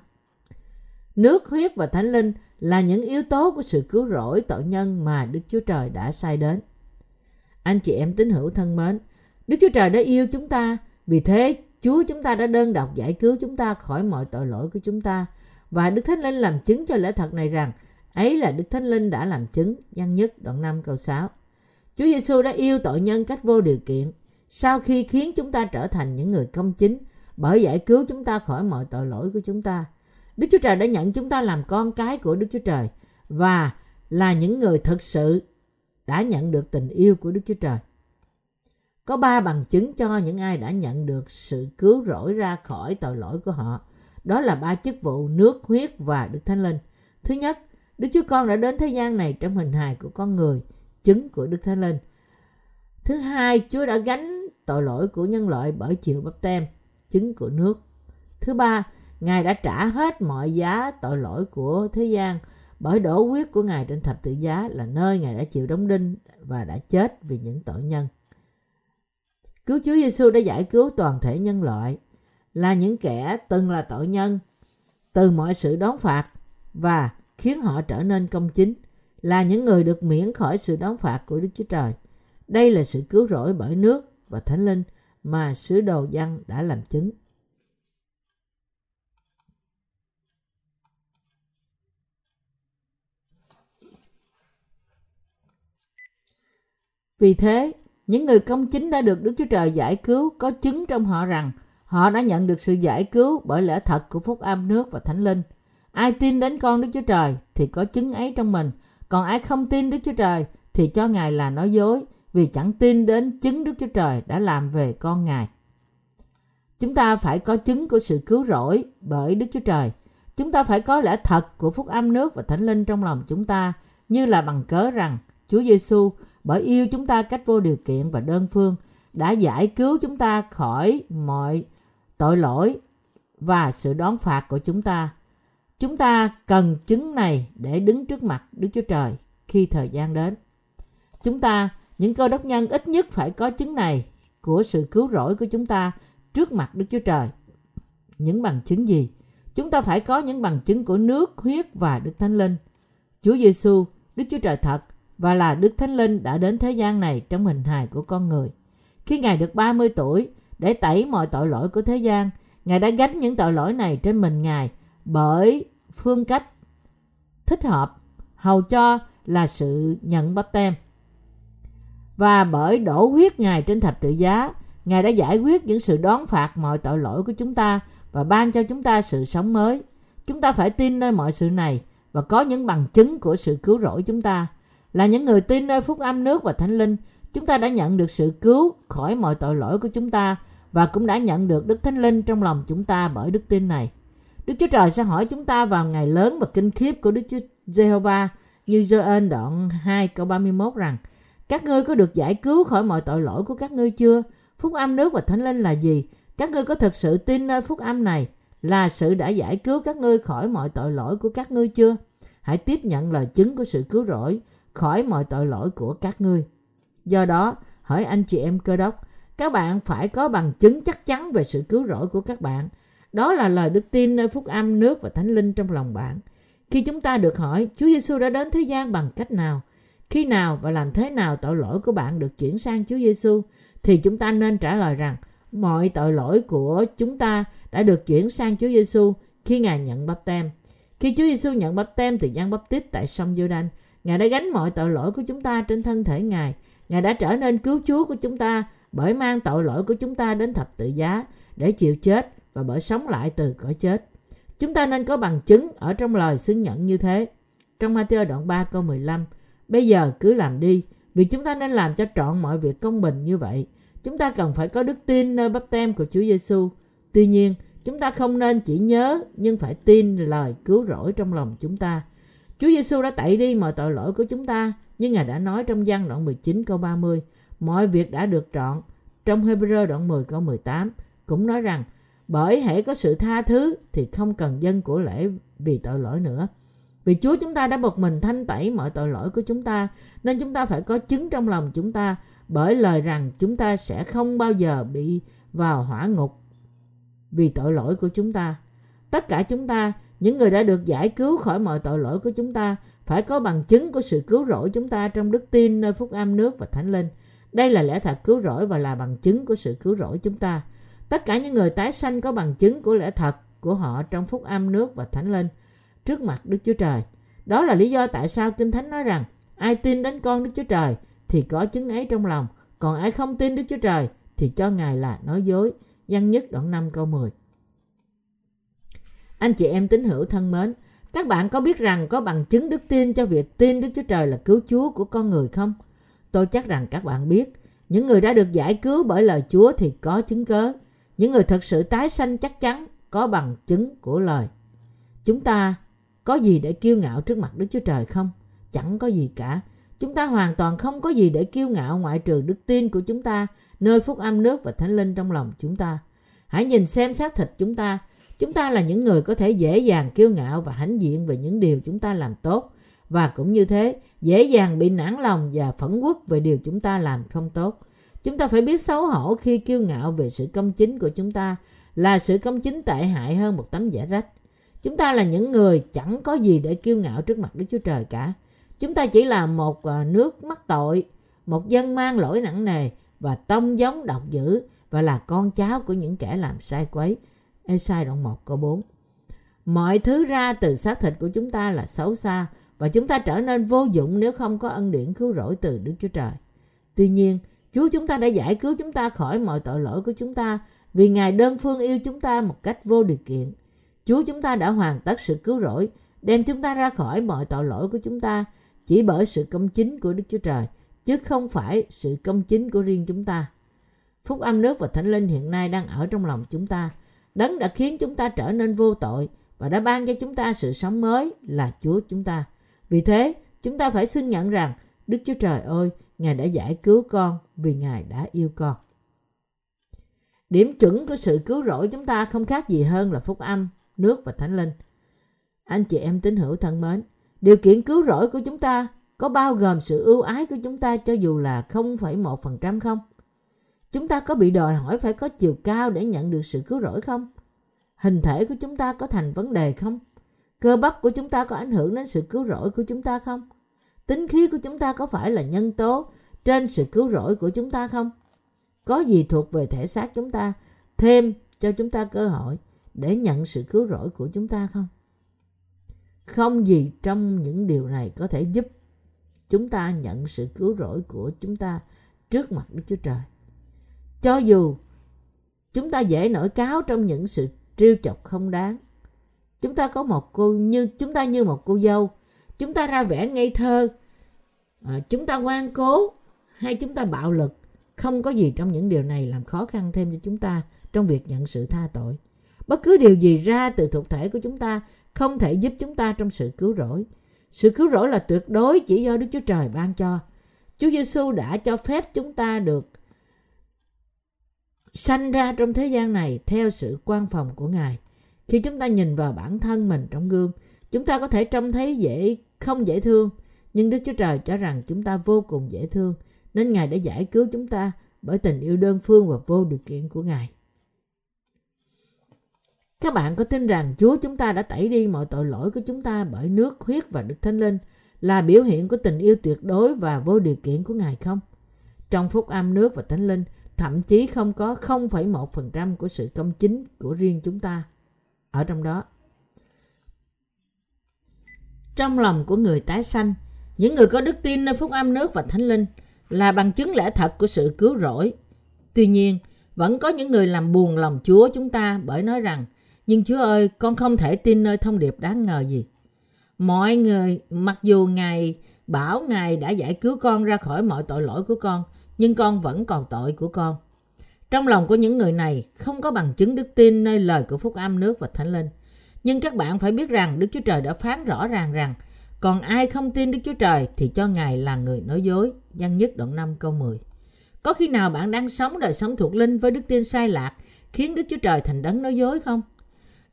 S1: Nước, huyết và Thánh Linh là những yếu tố của sự cứu rỗi tội nhân mà Đức Chúa Trời đã sai đến. Anh chị em tín hữu thân mến, Đức Chúa Trời đã yêu chúng ta, vì thế Chúa chúng ta đã đơn độc giải cứu chúng ta khỏi mọi tội lỗi của chúng ta. Và Đức Thánh Linh làm chứng cho lẽ thật này rằng Ấy là Đức Thánh Linh đã làm chứng, gian nhất đoạn 5 câu 6. Chúa Giêsu đã yêu tội nhân cách vô điều kiện sau khi khiến chúng ta trở thành những người công chính bởi giải cứu chúng ta khỏi mọi tội lỗi của chúng ta. Đức Chúa Trời đã nhận chúng ta làm con cái của Đức Chúa Trời và là những người thực sự đã nhận được tình yêu của Đức Chúa Trời. Có ba bằng chứng cho những ai đã nhận được sự cứu rỗi ra khỏi tội lỗi của họ. Đó là ba chức vụ nước, huyết và Đức Thánh Linh. Thứ nhất, Đức Chúa Con đã đến thế gian này trong hình hài của con người, chứng của Đức Thánh Linh. Thứ hai, Chúa đã gánh tội lỗi của nhân loại bởi chịu bắp tem, chứng của nước. Thứ ba, Ngài đã trả hết mọi giá tội lỗi của thế gian bởi đổ huyết của Ngài trên thập tự giá là nơi Ngài đã chịu đóng đinh và đã chết vì những tội nhân. Cứu Chúa Giêsu đã giải cứu toàn thể nhân loại là những kẻ từng là tội nhân từ mọi sự đón phạt và khiến họ trở nên công chính là những người được miễn khỏi sự đón phạt của Đức Chúa Trời. Đây là sự cứu rỗi bởi nước và Thánh Linh mà sứ đồ dân đã làm chứng. Vì thế, những người công chính đã được Đức Chúa Trời giải cứu có chứng trong họ rằng họ đã nhận được sự giải cứu bởi lẽ thật của phúc âm nước và thánh linh. Ai tin đến con Đức Chúa Trời thì có chứng ấy trong mình, còn ai không tin Đức Chúa Trời thì cho Ngài là nói dối vì chẳng tin đến chứng Đức Chúa Trời đã làm về con Ngài. Chúng ta phải có chứng của sự cứu rỗi bởi Đức Chúa Trời. Chúng ta phải có lẽ thật của phúc âm nước và thánh linh trong lòng chúng ta như là bằng cớ rằng Chúa Giêsu bởi yêu chúng ta cách vô điều kiện và đơn phương đã giải cứu chúng ta khỏi mọi tội lỗi và sự đón phạt của chúng ta. Chúng ta cần chứng này để đứng trước mặt Đức Chúa Trời khi thời gian đến. Chúng ta, những cơ đốc nhân ít nhất phải có chứng này của sự cứu rỗi của chúng ta trước mặt Đức Chúa Trời. Những bằng chứng gì? Chúng ta phải có những bằng chứng của nước, huyết và Đức Thánh Linh. Chúa Giêsu, Đức Chúa Trời thật và là Đức Thánh Linh đã đến thế gian này trong hình hài của con người. Khi Ngài được 30 tuổi, để tẩy mọi tội lỗi của thế gian, Ngài đã gánh những tội lỗi này trên mình Ngài bởi phương cách thích hợp, hầu cho là sự nhận bắp tem. Và bởi đổ huyết Ngài trên thập tự giá, Ngài đã giải quyết những sự đón phạt mọi tội lỗi của chúng ta và ban cho chúng ta sự sống mới. Chúng ta phải tin nơi mọi sự này và có những bằng chứng của sự cứu rỗi chúng ta. Là những người tin nơi phúc âm nước và thánh linh, chúng ta đã nhận được sự cứu khỏi mọi tội lỗi của chúng ta và cũng đã nhận được Đức Thánh Linh trong lòng chúng ta bởi đức tin này. Đức Chúa Trời sẽ hỏi chúng ta vào ngày lớn và kinh khiếp của Đức Chúa Jehovah như Joel đoạn 2 câu 31 rằng Các ngươi có được giải cứu khỏi mọi tội lỗi của các ngươi chưa? Phúc âm nước và Thánh Linh là gì? Các ngươi có thực sự tin nơi phúc âm này là sự đã giải cứu các ngươi khỏi mọi tội lỗi của các ngươi chưa? Hãy tiếp nhận lời chứng của sự cứu rỗi khỏi mọi tội lỗi của các ngươi. Do đó, hỏi anh chị em cơ đốc, các bạn phải có bằng chứng chắc chắn về sự cứu rỗi của các bạn. Đó là lời đức tin nơi phúc âm, nước và thánh linh trong lòng bạn. Khi chúng ta được hỏi Chúa Giêsu đã đến thế gian bằng cách nào, khi nào và làm thế nào tội lỗi của bạn được chuyển sang Chúa Giêsu, thì chúng ta nên trả lời rằng mọi tội lỗi của chúng ta đã được chuyển sang Chúa Giêsu khi Ngài nhận bắp tem. Khi Chúa Giêsu nhận bắp tem từ Giăng Bắp Tít tại sông Giô-đanh, Ngài đã gánh mọi tội lỗi của chúng ta trên thân thể Ngài. Ngài đã trở nên cứu Chúa của chúng ta bởi mang tội lỗi của chúng ta đến thập tự giá để chịu chết và bởi sống lại từ cõi chết. Chúng ta nên có bằng chứng ở trong lời xưng nhận như thế. Trong Matthew đoạn 3 câu 15, bây giờ cứ làm đi, vì chúng ta nên làm cho trọn mọi việc công bình như vậy. Chúng ta cần phải có đức tin nơi bắp tem của Chúa Giêsu. Tuy nhiên, chúng ta không nên chỉ nhớ nhưng phải tin lời cứu rỗi trong lòng chúng ta. Chúa Giêsu đã tẩy đi mọi tội lỗi của chúng ta, như Ngài đã nói trong văn đoạn 19 câu 30, mọi việc đã được trọn. Trong Hebrew đoạn 10 câu 18 cũng nói rằng bởi hãy có sự tha thứ thì không cần dân của lễ vì tội lỗi nữa. Vì Chúa chúng ta đã một mình thanh tẩy mọi tội lỗi của chúng ta nên chúng ta phải có chứng trong lòng chúng ta bởi lời rằng chúng ta sẽ không bao giờ bị vào hỏa ngục vì tội lỗi của chúng ta. Tất cả chúng ta, những người đã được giải cứu khỏi mọi tội lỗi của chúng ta, phải có bằng chứng của sự cứu rỗi chúng ta trong đức tin nơi phúc âm nước và thánh linh. Đây là lẽ thật cứu rỗi và là bằng chứng của sự cứu rỗi chúng ta. Tất cả những người tái sanh có bằng chứng của lẽ thật của họ trong phúc âm nước và thánh linh trước mặt Đức Chúa Trời. Đó là lý do tại sao Kinh Thánh nói rằng ai tin đến con Đức Chúa Trời thì có chứng ấy trong lòng, còn ai không tin Đức Chúa Trời thì cho Ngài là nói dối. Văn nhất đoạn 5 câu 10 Anh chị em tín hữu thân mến, các bạn có biết rằng có bằng chứng đức tin cho việc tin Đức Chúa Trời là cứu Chúa của con người không? Tôi chắc rằng các bạn biết, những người đã được giải cứu bởi lời Chúa thì có chứng cớ. Những người thật sự tái sanh chắc chắn có bằng chứng của lời. Chúng ta có gì để kiêu ngạo trước mặt Đức Chúa Trời không? Chẳng có gì cả. Chúng ta hoàn toàn không có gì để kiêu ngạo ngoại trừ đức tin của chúng ta, nơi phúc âm nước và thánh linh trong lòng chúng ta. Hãy nhìn xem xác thịt chúng ta. Chúng ta là những người có thể dễ dàng kiêu ngạo và hãnh diện về những điều chúng ta làm tốt. Và cũng như thế, dễ dàng bị nản lòng và phẫn quốc về điều chúng ta làm không tốt. Chúng ta phải biết xấu hổ khi kiêu ngạo về sự công chính của chúng ta là sự công chính tệ hại hơn một tấm giả rách. Chúng ta là những người chẳng có gì để kiêu ngạo trước mặt Đức Chúa Trời cả. Chúng ta chỉ là một ờ, nước mắc tội, một dân mang lỗi nặng nề và tông giống độc dữ và là con cháu của những kẻ làm sai quấy. sai đoạn 1 câu 4 Mọi thứ ra từ xác thịt của chúng ta là xấu xa và chúng ta trở nên vô dụng nếu không có ân điển cứu rỗi từ Đức Chúa Trời. Tuy nhiên, Chúa chúng ta đã giải cứu chúng ta khỏi mọi tội lỗi của chúng ta vì Ngài đơn phương yêu chúng ta một cách vô điều kiện. Chúa chúng ta đã hoàn tất sự cứu rỗi, đem chúng ta ra khỏi mọi tội lỗi của chúng ta chỉ bởi sự công chính của Đức Chúa Trời, chứ không phải sự công chính của riêng chúng ta. Phúc âm nước và Thánh Linh hiện nay đang ở trong lòng chúng ta. Đấng đã khiến chúng ta trở nên vô tội và đã ban cho chúng ta sự sống mới là Chúa chúng ta. Vì thế, chúng ta phải xưng nhận rằng Đức Chúa Trời ơi, Ngài đã giải cứu con vì Ngài đã yêu con. Điểm chuẩn của sự cứu rỗi chúng ta không khác gì hơn là phúc âm, nước và thánh linh. Anh chị em tín hữu thân mến, điều kiện cứu rỗi của chúng ta có bao gồm sự ưu ái của chúng ta cho dù là 0,1% không? Chúng ta có bị đòi hỏi phải có chiều cao để nhận được sự cứu rỗi không? Hình thể của chúng ta có thành vấn đề không? Cơ bắp của chúng ta có ảnh hưởng đến sự cứu rỗi của chúng ta không? Tính khí của chúng ta có phải là nhân tố trên sự cứu rỗi của chúng ta không? Có gì thuộc về thể xác chúng ta thêm cho chúng ta cơ hội để nhận sự cứu rỗi của chúng ta không? Không gì trong những điều này có thể giúp chúng ta nhận sự cứu rỗi của chúng ta trước mặt Đức Chúa Trời. Cho dù chúng ta dễ nổi cáo trong những sự trêu chọc không đáng. Chúng ta có một cô như chúng ta như một cô dâu, chúng ta ra vẻ ngây thơ, à, chúng ta ngoan cố hay chúng ta bạo lực, không có gì trong những điều này làm khó khăn thêm cho chúng ta trong việc nhận sự tha tội. Bất cứ điều gì ra từ thuộc thể của chúng ta không thể giúp chúng ta trong sự cứu rỗi. Sự cứu rỗi là tuyệt đối chỉ do Đức Chúa Trời ban cho. Chúa Giêsu đã cho phép chúng ta được sanh ra trong thế gian này theo sự quan phòng của Ngài. Khi chúng ta nhìn vào bản thân mình trong gương, chúng ta có thể trông thấy dễ không dễ thương, nhưng Đức Chúa Trời cho rằng chúng ta vô cùng dễ thương, nên Ngài đã giải cứu chúng ta bởi tình yêu đơn phương và vô điều kiện của Ngài. Các bạn có tin rằng Chúa chúng ta đã tẩy đi mọi tội lỗi của chúng ta bởi nước, huyết và Đức Thánh Linh là biểu hiện của tình yêu tuyệt đối và vô điều kiện của Ngài không? Trong phúc âm nước và Thánh Linh, thậm chí không có 0,1% của sự công chính của riêng chúng ta ở trong đó. Trong lòng của người tái sanh, những người có đức tin nơi phúc âm nước và Thánh Linh là bằng chứng lẽ thật của sự cứu rỗi. Tuy nhiên, vẫn có những người làm buồn lòng Chúa chúng ta bởi nói rằng nhưng Chúa ơi, con không thể tin nơi thông điệp đáng ngờ gì. Mọi người, mặc dù Ngài bảo Ngài đã giải cứu con ra khỏi mọi tội lỗi của con, nhưng con vẫn còn tội của con. Trong lòng của những người này không có bằng chứng đức tin nơi lời của Phúc Âm nước và Thánh Linh. Nhưng các bạn phải biết rằng Đức Chúa Trời đã phán rõ ràng rằng còn ai không tin Đức Chúa Trời thì cho Ngài là người nói dối. Văn nhất đoạn 5 câu 10 Có khi nào bạn đang sống đời sống thuộc linh với đức tin sai lạc khiến Đức Chúa Trời thành đấng nói dối không?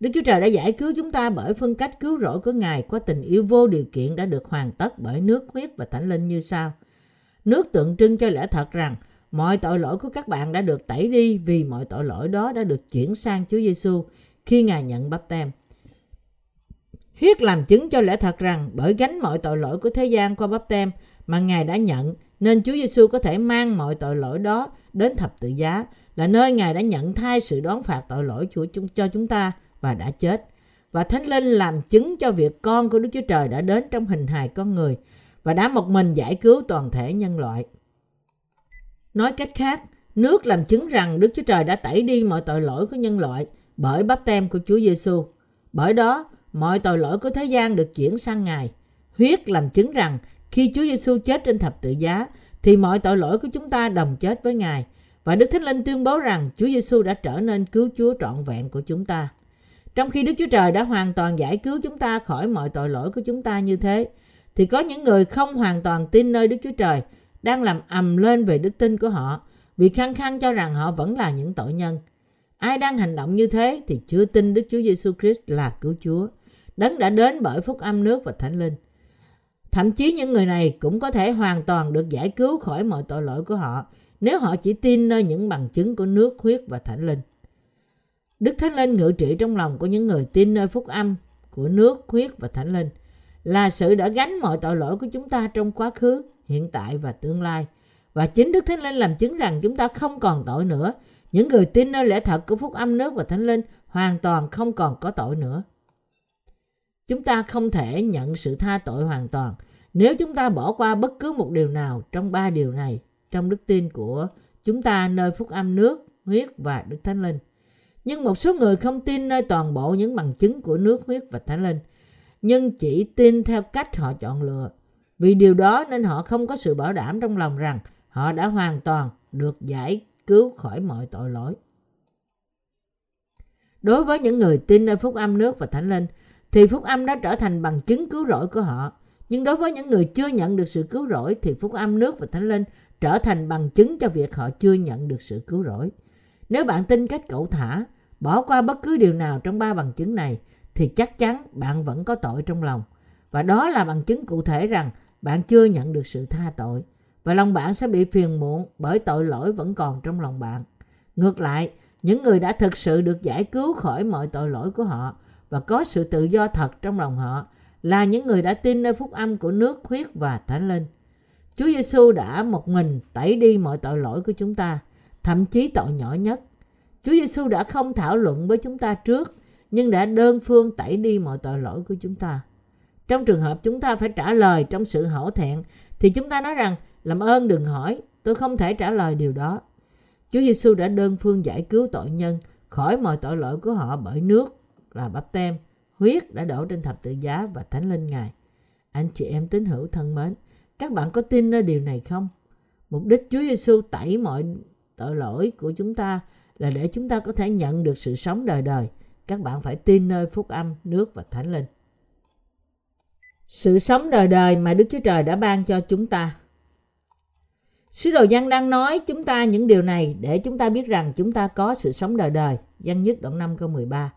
S1: Đức Chúa Trời đã giải cứu chúng ta bởi phân cách cứu rỗi của Ngài qua tình yêu vô điều kiện đã được hoàn tất bởi nước huyết và thánh linh như sau. Nước tượng trưng cho lẽ thật rằng mọi tội lỗi của các bạn đã được tẩy đi vì mọi tội lỗi đó đã được chuyển sang Chúa Giêsu khi Ngài nhận bắp tem. Huyết làm chứng cho lẽ thật rằng bởi gánh mọi tội lỗi của thế gian qua bắp tem mà Ngài đã nhận nên Chúa Giêsu có thể mang mọi tội lỗi đó đến thập tự giá là nơi Ngài đã nhận thay sự đón phạt tội lỗi của chúng cho chúng ta và đã chết. và Thánh Linh làm chứng cho việc con của Đức Chúa Trời đã đến trong hình hài con người và đã một mình giải cứu toàn thể nhân loại. Nói cách khác, nước làm chứng rằng Đức Chúa Trời đã tẩy đi mọi tội lỗi của nhân loại bởi bắp tem của Chúa Giêsu. Bởi đó, mọi tội lỗi của thế gian được chuyển sang Ngài. Huyết làm chứng rằng khi Chúa Giêsu chết trên thập tự giá thì mọi tội lỗi của chúng ta đồng chết với Ngài và Đức Thánh Linh tuyên bố rằng Chúa Giêsu đã trở nên cứu Chúa trọn vẹn của chúng ta. Trong khi Đức Chúa Trời đã hoàn toàn giải cứu chúng ta khỏi mọi tội lỗi của chúng ta như thế, thì có những người không hoàn toàn tin nơi Đức Chúa Trời đang làm ầm lên về đức tin của họ vì khăng khăng cho rằng họ vẫn là những tội nhân. Ai đang hành động như thế thì chưa tin Đức Chúa Giêsu Christ là cứu Chúa. Đấng đã đến bởi phúc âm nước và thánh linh. Thậm chí những người này cũng có thể hoàn toàn được giải cứu khỏi mọi tội lỗi của họ nếu họ chỉ tin nơi những bằng chứng của nước, huyết và thánh linh. Đức Thánh Linh ngự trị trong lòng của những người tin nơi phúc âm của nước, huyết và thánh linh là sự đã gánh mọi tội lỗi của chúng ta trong quá khứ, hiện tại và tương lai. Và chính Đức Thánh Linh làm chứng rằng chúng ta không còn tội nữa. Những người tin nơi lẽ thật của phúc âm nước và thánh linh hoàn toàn không còn có tội nữa. Chúng ta không thể nhận sự tha tội hoàn toàn nếu chúng ta bỏ qua bất cứ một điều nào trong ba điều này trong đức tin của chúng ta nơi phúc âm nước, huyết và Đức Thánh Linh. Nhưng một số người không tin nơi toàn bộ những bằng chứng của nước, huyết và Thánh Linh, nhưng chỉ tin theo cách họ chọn lựa. Vì điều đó nên họ không có sự bảo đảm trong lòng rằng họ đã hoàn toàn được giải cứu khỏi mọi tội lỗi. Đối với những người tin nơi phúc âm nước và thánh linh, thì phúc âm đã trở thành bằng chứng cứu rỗi của họ. Nhưng đối với những người chưa nhận được sự cứu rỗi thì phúc âm nước và thánh linh trở thành bằng chứng cho việc họ chưa nhận được sự cứu rỗi. Nếu bạn tin cách cậu thả, bỏ qua bất cứ điều nào trong ba bằng chứng này, thì chắc chắn bạn vẫn có tội trong lòng. Và đó là bằng chứng cụ thể rằng bạn chưa nhận được sự tha tội. Và lòng bạn sẽ bị phiền muộn bởi tội lỗi vẫn còn trong lòng bạn. Ngược lại, những người đã thực sự được giải cứu khỏi mọi tội lỗi của họ và có sự tự do thật trong lòng họ là những người đã tin nơi phúc âm của nước, huyết và thánh linh. Chúa Giêsu đã một mình tẩy đi mọi tội lỗi của chúng ta, thậm chí tội nhỏ nhất. Chúa Giêsu đã không thảo luận với chúng ta trước, nhưng đã đơn phương tẩy đi mọi tội lỗi của chúng ta. Trong trường hợp chúng ta phải trả lời trong sự hổ thẹn, thì chúng ta nói rằng, làm ơn đừng hỏi, tôi không thể trả lời điều đó. Chúa Giêsu đã đơn phương giải cứu tội nhân khỏi mọi tội lỗi của họ bởi nước là bắp tem, huyết đã đổ trên thập tự giá và thánh linh Ngài. Anh chị em tín hữu thân mến, các bạn có tin nơi điều này không? Mục đích Chúa Giêsu tẩy mọi tội lỗi của chúng ta là để chúng ta có thể nhận được sự sống đời đời. Các bạn phải tin nơi phúc âm, nước và thánh linh. Sự sống đời đời mà Đức Chúa Trời đã ban cho chúng ta. Sứ đồ Giăng đang nói chúng ta những điều này để chúng ta biết rằng chúng ta có sự sống đời đời. Giăng nhất đoạn 5 câu 13.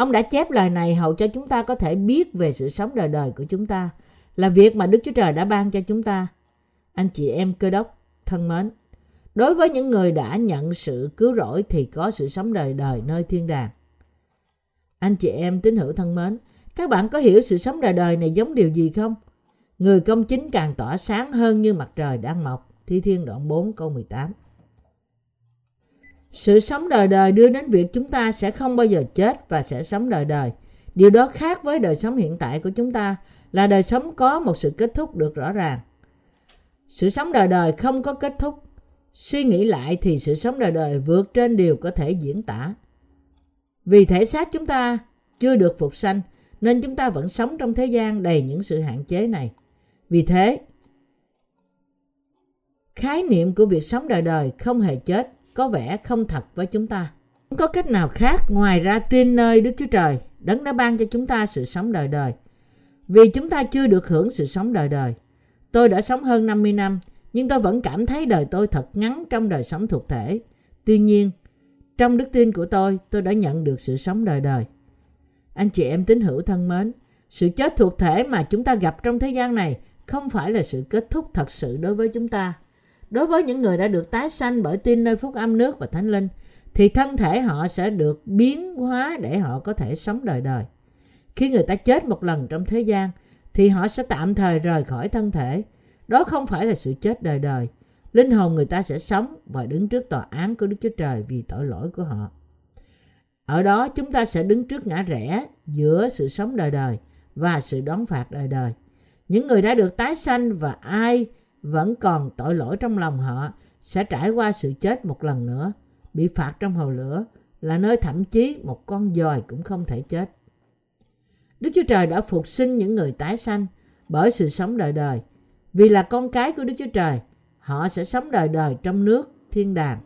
S1: Ông đã chép lời này hầu cho chúng ta có thể biết về sự sống đời đời của chúng ta là việc mà Đức Chúa Trời đã ban cho chúng ta. Anh chị em cơ đốc thân mến, đối với những người đã nhận sự cứu rỗi thì có sự sống đời đời nơi thiên đàng. Anh chị em tín hữu thân mến, các bạn có hiểu sự sống đời đời này giống điều gì không? Người công chính càng tỏa sáng hơn như mặt trời đang mọc. Thi Thiên đoạn 4 câu 18 sự sống đời đời đưa đến việc chúng ta sẽ không bao giờ chết và sẽ sống đời đời. Điều đó khác với đời sống hiện tại của chúng ta là đời sống có một sự kết thúc được rõ ràng. Sự sống đời đời không có kết thúc. Suy nghĩ lại thì sự sống đời đời vượt trên điều có thể diễn tả. Vì thể xác chúng ta chưa được phục sanh nên chúng ta vẫn sống trong thế gian đầy những sự hạn chế này. Vì thế, khái niệm của việc sống đời đời không hề chết có vẻ không thật với chúng ta. Không có cách nào khác ngoài ra tin nơi Đức Chúa Trời, đấng đã ban cho chúng ta sự sống đời đời. Vì chúng ta chưa được hưởng sự sống đời đời. Tôi đã sống hơn 50 năm, nhưng tôi vẫn cảm thấy đời tôi thật ngắn trong đời sống thuộc thể. Tuy nhiên, trong đức tin của tôi, tôi đã nhận được sự sống đời đời. Anh chị em tín hữu thân mến, sự chết thuộc thể mà chúng ta gặp trong thế gian này không phải là sự kết thúc thật sự đối với chúng ta. Đối với những người đã được tái sanh bởi tin nơi phúc âm nước và thánh linh, thì thân thể họ sẽ được biến hóa để họ có thể sống đời đời. Khi người ta chết một lần trong thế gian, thì họ sẽ tạm thời rời khỏi thân thể. Đó không phải là sự chết đời đời. Linh hồn người ta sẽ sống và đứng trước tòa án của Đức Chúa Trời vì tội lỗi của họ. Ở đó chúng ta sẽ đứng trước ngã rẽ giữa sự sống đời đời và sự đón phạt đời đời. Những người đã được tái sanh và ai vẫn còn tội lỗi trong lòng họ sẽ trải qua sự chết một lần nữa, bị phạt trong hồ lửa là nơi thậm chí một con dòi cũng không thể chết. Đức Chúa Trời đã phục sinh những người tái sanh bởi sự sống đời đời. Vì là con cái của Đức Chúa Trời, họ sẽ sống đời đời trong nước thiên đàng.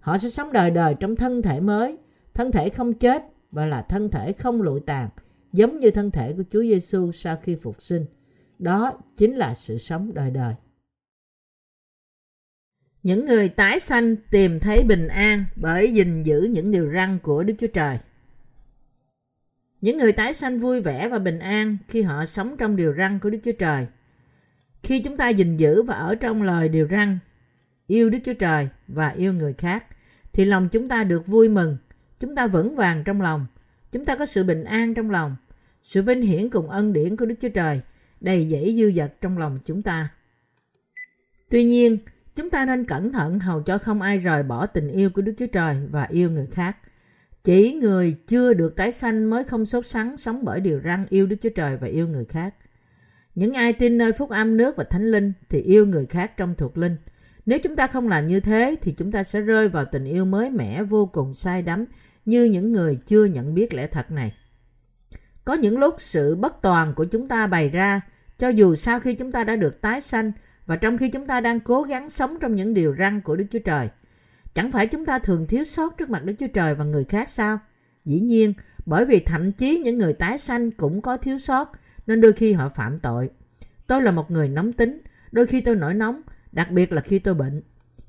S1: Họ sẽ sống đời đời trong thân thể mới, thân thể không chết và là thân thể không lụi tàn, giống như thân thể của Chúa Giêsu sau khi phục sinh. Đó chính là sự sống đời đời. Những người tái sanh tìm thấy bình an bởi gìn giữ những điều răn của Đức Chúa Trời. Những người tái sanh vui vẻ và bình an khi họ sống trong điều răn của Đức Chúa Trời. Khi chúng ta gìn giữ và ở trong lời điều răn, yêu Đức Chúa Trời và yêu người khác, thì lòng chúng ta được vui mừng, chúng ta vững vàng trong lòng, chúng ta có sự bình an trong lòng, sự vinh hiển cùng ân điển của Đức Chúa Trời đầy dẫy dư dật trong lòng chúng ta. Tuy nhiên, chúng ta nên cẩn thận hầu cho không ai rời bỏ tình yêu của Đức Chúa Trời và yêu người khác. Chỉ người chưa được tái sanh mới không sốt sắng sống bởi điều răn yêu Đức Chúa Trời và yêu người khác. Những ai tin nơi phúc âm nước và thánh linh thì yêu người khác trong thuộc linh. Nếu chúng ta không làm như thế thì chúng ta sẽ rơi vào tình yêu mới mẻ vô cùng sai đắm như những người chưa nhận biết lẽ thật này. Có những lúc sự bất toàn của chúng ta bày ra, cho dù sau khi chúng ta đã được tái sanh và trong khi chúng ta đang cố gắng sống trong những điều răn của Đức Chúa Trời – Chẳng phải chúng ta thường thiếu sót trước mặt Đức Chúa Trời và người khác sao? Dĩ nhiên, bởi vì thậm chí những người tái sanh cũng có thiếu sót nên đôi khi họ phạm tội. Tôi là một người nóng tính, đôi khi tôi nổi nóng, đặc biệt là khi tôi bệnh.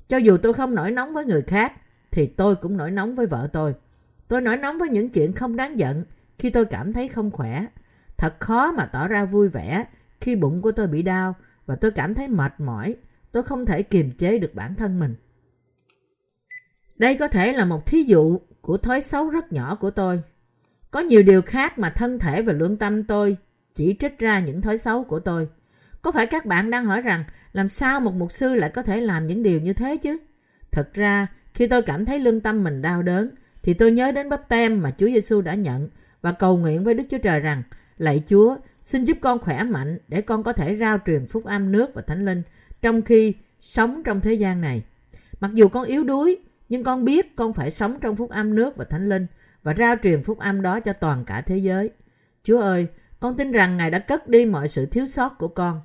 S1: Cho dù tôi không nổi nóng với người khác, thì tôi cũng nổi nóng với vợ tôi. Tôi nổi nóng với những chuyện không đáng giận khi tôi cảm thấy không khỏe. Thật khó mà tỏ ra vui vẻ khi bụng của tôi bị đau và tôi cảm thấy mệt mỏi. Tôi không thể kiềm chế được bản thân mình. Đây có thể là một thí dụ của thói xấu rất nhỏ của tôi. Có nhiều điều khác mà thân thể và lương tâm tôi chỉ trích ra những thói xấu của tôi. Có phải các bạn đang hỏi rằng làm sao một mục sư lại có thể làm những điều như thế chứ? Thật ra, khi tôi cảm thấy lương tâm mình đau đớn, thì tôi nhớ đến bắp tem mà Chúa Giêsu đã nhận và cầu nguyện với Đức Chúa Trời rằng, lạy Chúa, xin giúp con khỏe mạnh để con có thể rao truyền phúc âm nước và thánh linh trong khi sống trong thế gian này. Mặc dù con yếu đuối, nhưng con biết con phải sống trong phúc âm nước và thánh linh và rao truyền phúc âm đó cho toàn cả thế giới. Chúa ơi, con tin rằng Ngài đã cất đi mọi sự thiếu sót của con.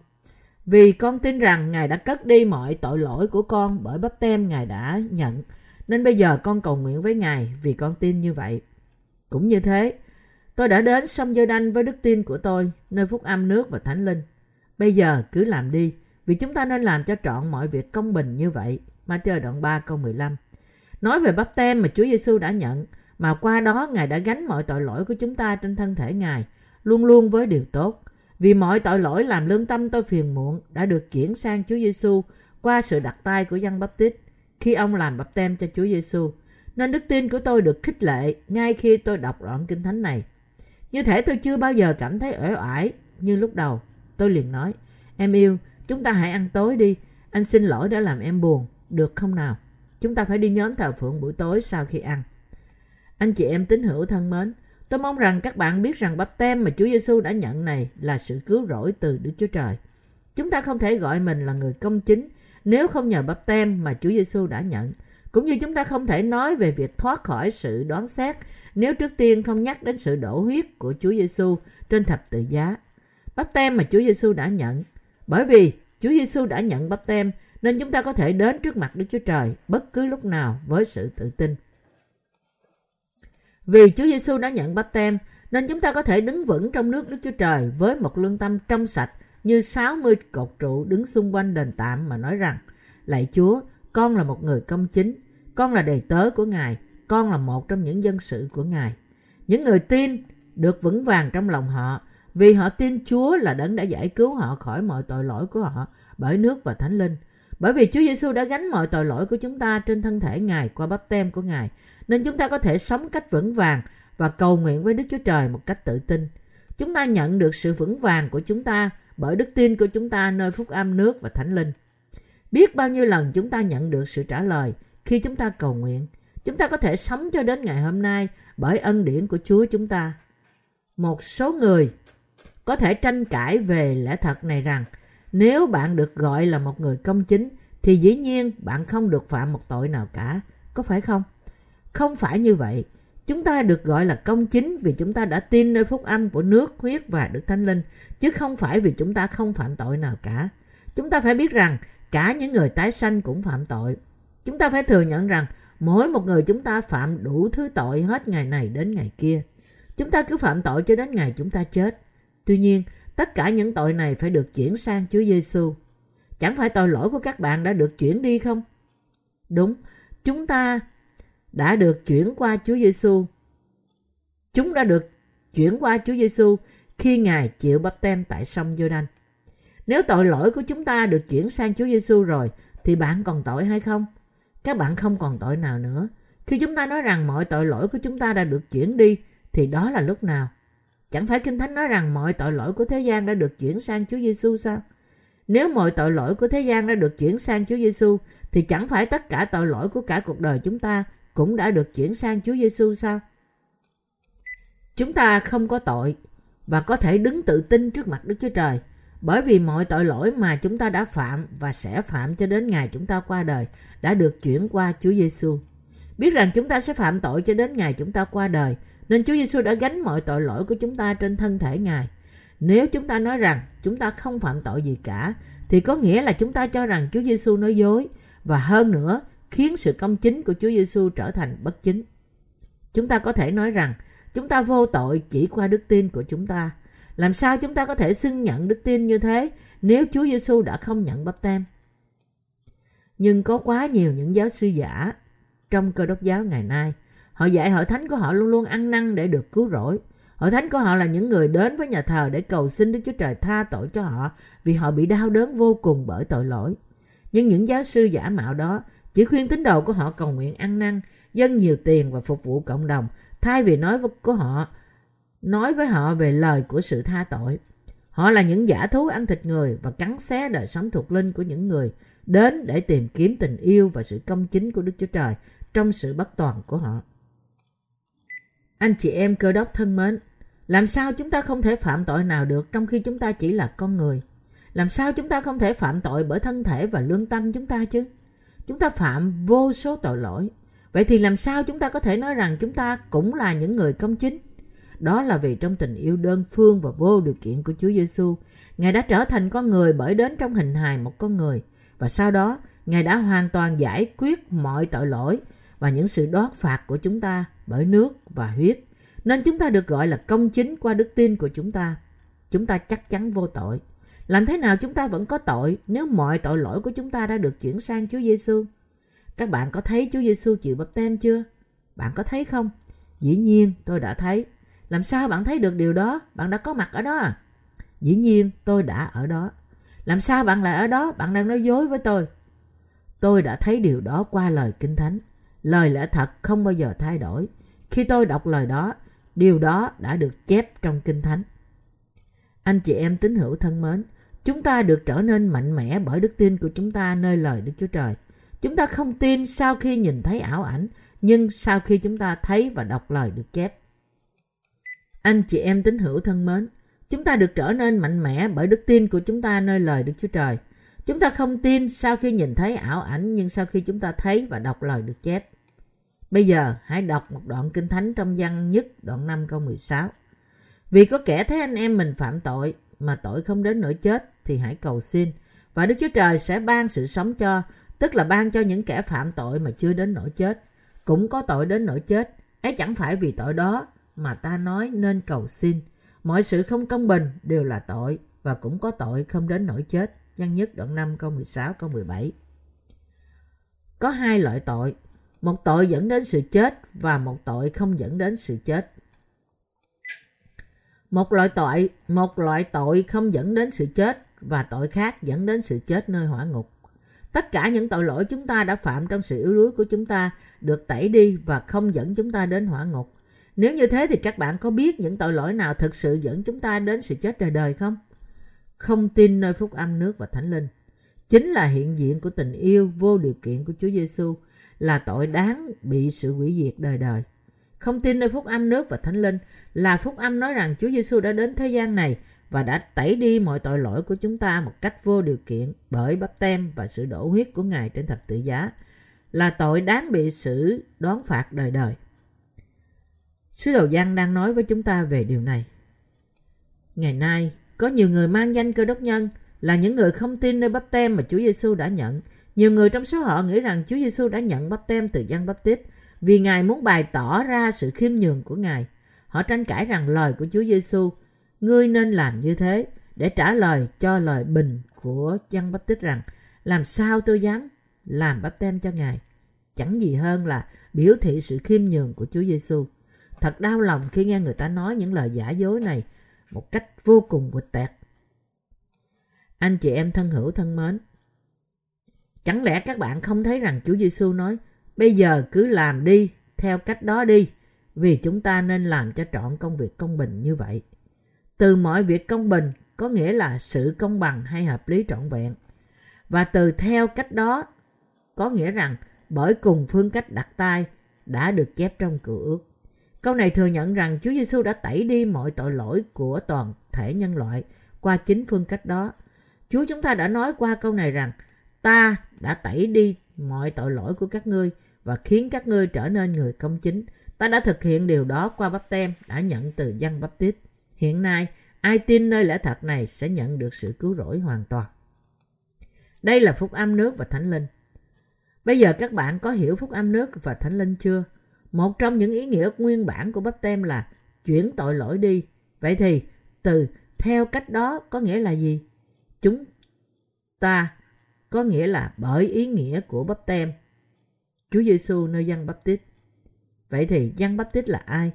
S1: Vì con tin rằng Ngài đã cất đi mọi tội lỗi của con bởi bắp tem Ngài đã nhận. Nên bây giờ con cầu nguyện với Ngài vì con tin như vậy. Cũng như thế, tôi đã đến sông Giô Đanh với đức tin của tôi, nơi phúc âm nước và thánh linh. Bây giờ cứ làm đi, vì chúng ta nên làm cho trọn mọi việc công bình như vậy. Matthew đoạn 3 câu 15 Nói về bắp tem mà Chúa Giêsu đã nhận, mà qua đó Ngài đã gánh mọi tội lỗi của chúng ta trên thân thể Ngài, luôn luôn với điều tốt. Vì mọi tội lỗi làm lương tâm tôi phiền muộn đã được chuyển sang Chúa Giêsu qua sự đặt tay của dân bắp tít khi ông làm bắp tem cho Chúa Giêsu. Nên đức tin của tôi được khích lệ ngay khi tôi đọc đoạn kinh thánh này. Như thể tôi chưa bao giờ cảm thấy uể oải như lúc đầu. Tôi liền nói, em yêu, chúng ta hãy ăn tối đi. Anh xin lỗi đã làm em buồn, được không nào? Chúng ta phải đi nhóm thờ phượng buổi tối sau khi ăn. Anh chị em tín hữu thân mến, tôi mong rằng các bạn biết rằng bắp tem mà Chúa Giêsu đã nhận này là sự cứu rỗi từ Đức Chúa Trời. Chúng ta không thể gọi mình là người công chính nếu không nhờ bắp tem mà Chúa Giêsu đã nhận. Cũng như chúng ta không thể nói về việc thoát khỏi sự đoán xét nếu trước tiên không nhắc đến sự đổ huyết của Chúa Giêsu trên thập tự giá. Bắp tem mà Chúa Giêsu đã nhận. Bởi vì Chúa Giêsu đã nhận bắp tem nên chúng ta có thể đến trước mặt Đức Chúa Trời bất cứ lúc nào với sự tự tin. Vì Chúa Giêsu đã nhận bắp tem, nên chúng ta có thể đứng vững trong nước Đức Chúa Trời với một lương tâm trong sạch như 60 cột trụ đứng xung quanh đền tạm mà nói rằng Lạy Chúa, con là một người công chính, con là đầy tớ của Ngài, con là một trong những dân sự của Ngài. Những người tin được vững vàng trong lòng họ vì họ tin Chúa là đấng đã giải cứu họ khỏi mọi tội lỗi của họ bởi nước và thánh linh. Bởi vì Chúa Giêsu đã gánh mọi tội lỗi của chúng ta trên thân thể Ngài qua bắp tem của Ngài, nên chúng ta có thể sống cách vững vàng và cầu nguyện với Đức Chúa Trời một cách tự tin. Chúng ta nhận được sự vững vàng của chúng ta bởi đức tin của chúng ta nơi phúc âm nước và thánh linh. Biết bao nhiêu lần chúng ta nhận được sự trả lời khi chúng ta cầu nguyện. Chúng ta có thể sống cho đến ngày hôm nay bởi ân điển của Chúa chúng ta. Một số người có thể tranh cãi về lẽ thật này rằng nếu bạn được gọi là một người công chính thì dĩ nhiên bạn không được phạm một tội nào cả. Có phải không? Không phải như vậy. Chúng ta được gọi là công chính vì chúng ta đã tin nơi phúc âm của nước, huyết và Đức Thánh Linh, chứ không phải vì chúng ta không phạm tội nào cả. Chúng ta phải biết rằng cả những người tái sanh cũng phạm tội. Chúng ta phải thừa nhận rằng mỗi một người chúng ta phạm đủ thứ tội hết ngày này đến ngày kia. Chúng ta cứ phạm tội cho đến ngày chúng ta chết. Tuy nhiên, tất cả những tội này phải được chuyển sang Chúa Giêsu. Chẳng phải tội lỗi của các bạn đã được chuyển đi không? Đúng, chúng ta đã được chuyển qua Chúa Giêsu. Chúng đã được chuyển qua Chúa Giêsu khi Ngài chịu bắp tem tại sông Giô-đanh. Nếu tội lỗi của chúng ta được chuyển sang Chúa Giêsu rồi thì bạn còn tội hay không? Các bạn không còn tội nào nữa. Khi chúng ta nói rằng mọi tội lỗi của chúng ta đã được chuyển đi, thì đó là lúc nào? Chẳng phải Kinh Thánh nói rằng mọi tội lỗi của thế gian đã được chuyển sang Chúa Giêsu sao? Nếu mọi tội lỗi của thế gian đã được chuyển sang Chúa Giêsu, thì chẳng phải tất cả tội lỗi của cả cuộc đời chúng ta cũng đã được chuyển sang Chúa Giêsu sao? Chúng ta không có tội và có thể đứng tự tin trước mặt Đức Chúa Trời bởi vì mọi tội lỗi mà chúng ta đã phạm và sẽ phạm cho đến ngày chúng ta qua đời đã được chuyển qua Chúa Giêsu. Biết rằng chúng ta sẽ phạm tội cho đến ngày chúng ta qua đời, nên Chúa Giêsu đã gánh mọi tội lỗi của chúng ta trên thân thể Ngài. Nếu chúng ta nói rằng chúng ta không phạm tội gì cả, thì có nghĩa là chúng ta cho rằng Chúa Giêsu nói dối và hơn nữa khiến sự công chính của Chúa Giêsu trở thành bất chính. Chúng ta có thể nói rằng chúng ta vô tội chỉ qua đức tin của chúng ta. Làm sao chúng ta có thể xưng nhận đức tin như thế nếu Chúa Giêsu đã không nhận bắp tem? Nhưng có quá nhiều những giáo sư giả trong cơ đốc giáo ngày nay. Họ dạy hội thánh của họ luôn luôn ăn năn để được cứu rỗi. Hội thánh của họ là những người đến với nhà thờ để cầu xin Đức Chúa Trời tha tội cho họ vì họ bị đau đớn vô cùng bởi tội lỗi. Nhưng những giáo sư giả mạo đó chỉ khuyên tín đồ của họ cầu nguyện ăn năn, dâng nhiều tiền và phục vụ cộng đồng thay vì nói với của họ nói với họ về lời của sự tha tội. Họ là những giả thú ăn thịt người và cắn xé đời sống thuộc linh của những người đến để tìm kiếm tình yêu và sự công chính của Đức Chúa Trời trong sự bất toàn của họ. Anh chị em cơ đốc thân mến, làm sao chúng ta không thể phạm tội nào được trong khi chúng ta chỉ là con người? Làm sao chúng ta không thể phạm tội bởi thân thể và lương tâm chúng ta chứ? Chúng ta phạm vô số tội lỗi. Vậy thì làm sao chúng ta có thể nói rằng chúng ta cũng là những người công chính? Đó là vì trong tình yêu đơn phương và vô điều kiện của Chúa Giêsu, Ngài đã trở thành con người bởi đến trong hình hài một con người và sau đó Ngài đã hoàn toàn giải quyết mọi tội lỗi và những sự đoán phạt của chúng ta bởi nước và huyết. Nên chúng ta được gọi là công chính qua đức tin của chúng ta. Chúng ta chắc chắn vô tội. Làm thế nào chúng ta vẫn có tội nếu mọi tội lỗi của chúng ta đã được chuyển sang Chúa Giêsu? Các bạn có thấy Chúa Giêsu chịu bắp tem chưa? Bạn có thấy không? Dĩ nhiên tôi đã thấy. Làm sao bạn thấy được điều đó? Bạn đã có mặt ở đó à? Dĩ nhiên tôi đã ở đó. Làm sao bạn lại ở đó? Bạn đang nói dối với tôi. Tôi đã thấy điều đó qua lời Kinh Thánh. Lời lẽ thật không bao giờ thay đổi. Khi tôi đọc lời đó, điều đó đã được chép trong Kinh Thánh. Anh chị em tín hữu thân mến, chúng ta được trở nên mạnh mẽ bởi đức tin của chúng ta nơi lời Đức Chúa Trời. Chúng ta không tin sau khi nhìn thấy ảo ảnh, nhưng sau khi chúng ta thấy và đọc lời được chép. Anh chị em tín hữu thân mến, chúng ta được trở nên mạnh mẽ bởi đức tin của chúng ta nơi lời Đức Chúa Trời. Chúng ta không tin sau khi nhìn thấy ảo ảnh nhưng sau khi chúng ta thấy và đọc lời được chép. Bây giờ hãy đọc một đoạn kinh thánh trong văn nhất đoạn 5 câu 16. Vì có kẻ thấy anh em mình phạm tội mà tội không đến nỗi chết thì hãy cầu xin và Đức Chúa Trời sẽ ban sự sống cho, tức là ban cho những kẻ phạm tội mà chưa đến nỗi chết, cũng có tội đến nỗi chết. Ấy chẳng phải vì tội đó mà ta nói nên cầu xin. Mọi sự không công bình đều là tội và cũng có tội không đến nỗi chết. Văn nhất đoạn 5 câu 16 câu 17. Có hai loại tội, một tội dẫn đến sự chết và một tội không dẫn đến sự chết. Một loại tội, một loại tội không dẫn đến sự chết và tội khác dẫn đến sự chết nơi hỏa ngục. Tất cả những tội lỗi chúng ta đã phạm trong sự yếu đuối của chúng ta được tẩy đi và không dẫn chúng ta đến hỏa ngục. Nếu như thế thì các bạn có biết những tội lỗi nào thực sự dẫn chúng ta đến sự chết đời đời không? Không tin nơi phúc âm nước và thánh linh. Chính là hiện diện của tình yêu vô điều kiện của Chúa Giêsu là tội đáng bị sự hủy diệt đời đời. Không tin nơi phúc âm nước và thánh linh là phúc âm nói rằng Chúa Giêsu đã đến thế gian này và đã tẩy đi mọi tội lỗi của chúng ta một cách vô điều kiện bởi bắp tem và sự đổ huyết của Ngài trên thập tự giá là tội đáng bị xử đoán phạt đời đời. Sứ đồ Giăng đang nói với chúng ta về điều này. Ngày nay, có nhiều người mang danh cơ đốc nhân là những người không tin nơi bắp tem mà Chúa Giêsu đã nhận. Nhiều người trong số họ nghĩ rằng Chúa Giêsu đã nhận bắp tem từ Giăng Bắp Tít vì Ngài muốn bày tỏ ra sự khiêm nhường của Ngài. Họ tranh cãi rằng lời của Chúa Giêsu, ngươi nên làm như thế để trả lời cho lời bình của Giăng Bắp Tít rằng làm sao tôi dám làm bắp tem cho Ngài. Chẳng gì hơn là biểu thị sự khiêm nhường của Chúa Giêsu. Thật đau lòng khi nghe người ta nói những lời giả dối này một cách vô cùng quịch tẹt. Anh chị em thân hữu thân mến, chẳng lẽ các bạn không thấy rằng Chúa Giêsu nói bây giờ cứ làm đi theo cách đó đi vì chúng ta nên làm cho trọn công việc công bình như vậy. Từ mọi việc công bình có nghĩa là sự công bằng hay hợp lý trọn vẹn. Và từ theo cách đó có nghĩa rằng bởi cùng phương cách đặt tay đã được chép trong cửa ước. Câu này thừa nhận rằng Chúa Giêsu đã tẩy đi mọi tội lỗi của toàn thể nhân loại qua chính phương cách đó. Chúa chúng ta đã nói qua câu này rằng ta đã tẩy đi mọi tội lỗi của các ngươi và khiến các ngươi trở nên người công chính. Ta đã thực hiện điều đó qua bắp tem đã nhận từ dân bắp tít. Hiện nay, ai tin nơi lẽ thật này sẽ nhận được sự cứu rỗi hoàn toàn. Đây là phúc âm nước và thánh linh. Bây giờ các bạn có hiểu phúc âm nước và thánh linh chưa? Một trong những ý nghĩa nguyên bản của bắp tem là chuyển tội lỗi đi. Vậy thì từ theo cách đó có nghĩa là gì? Chúng ta có nghĩa là bởi ý nghĩa của bắp tem. Chúa Giêsu nơi dân bắp tít. Vậy thì dân bắp tít là ai?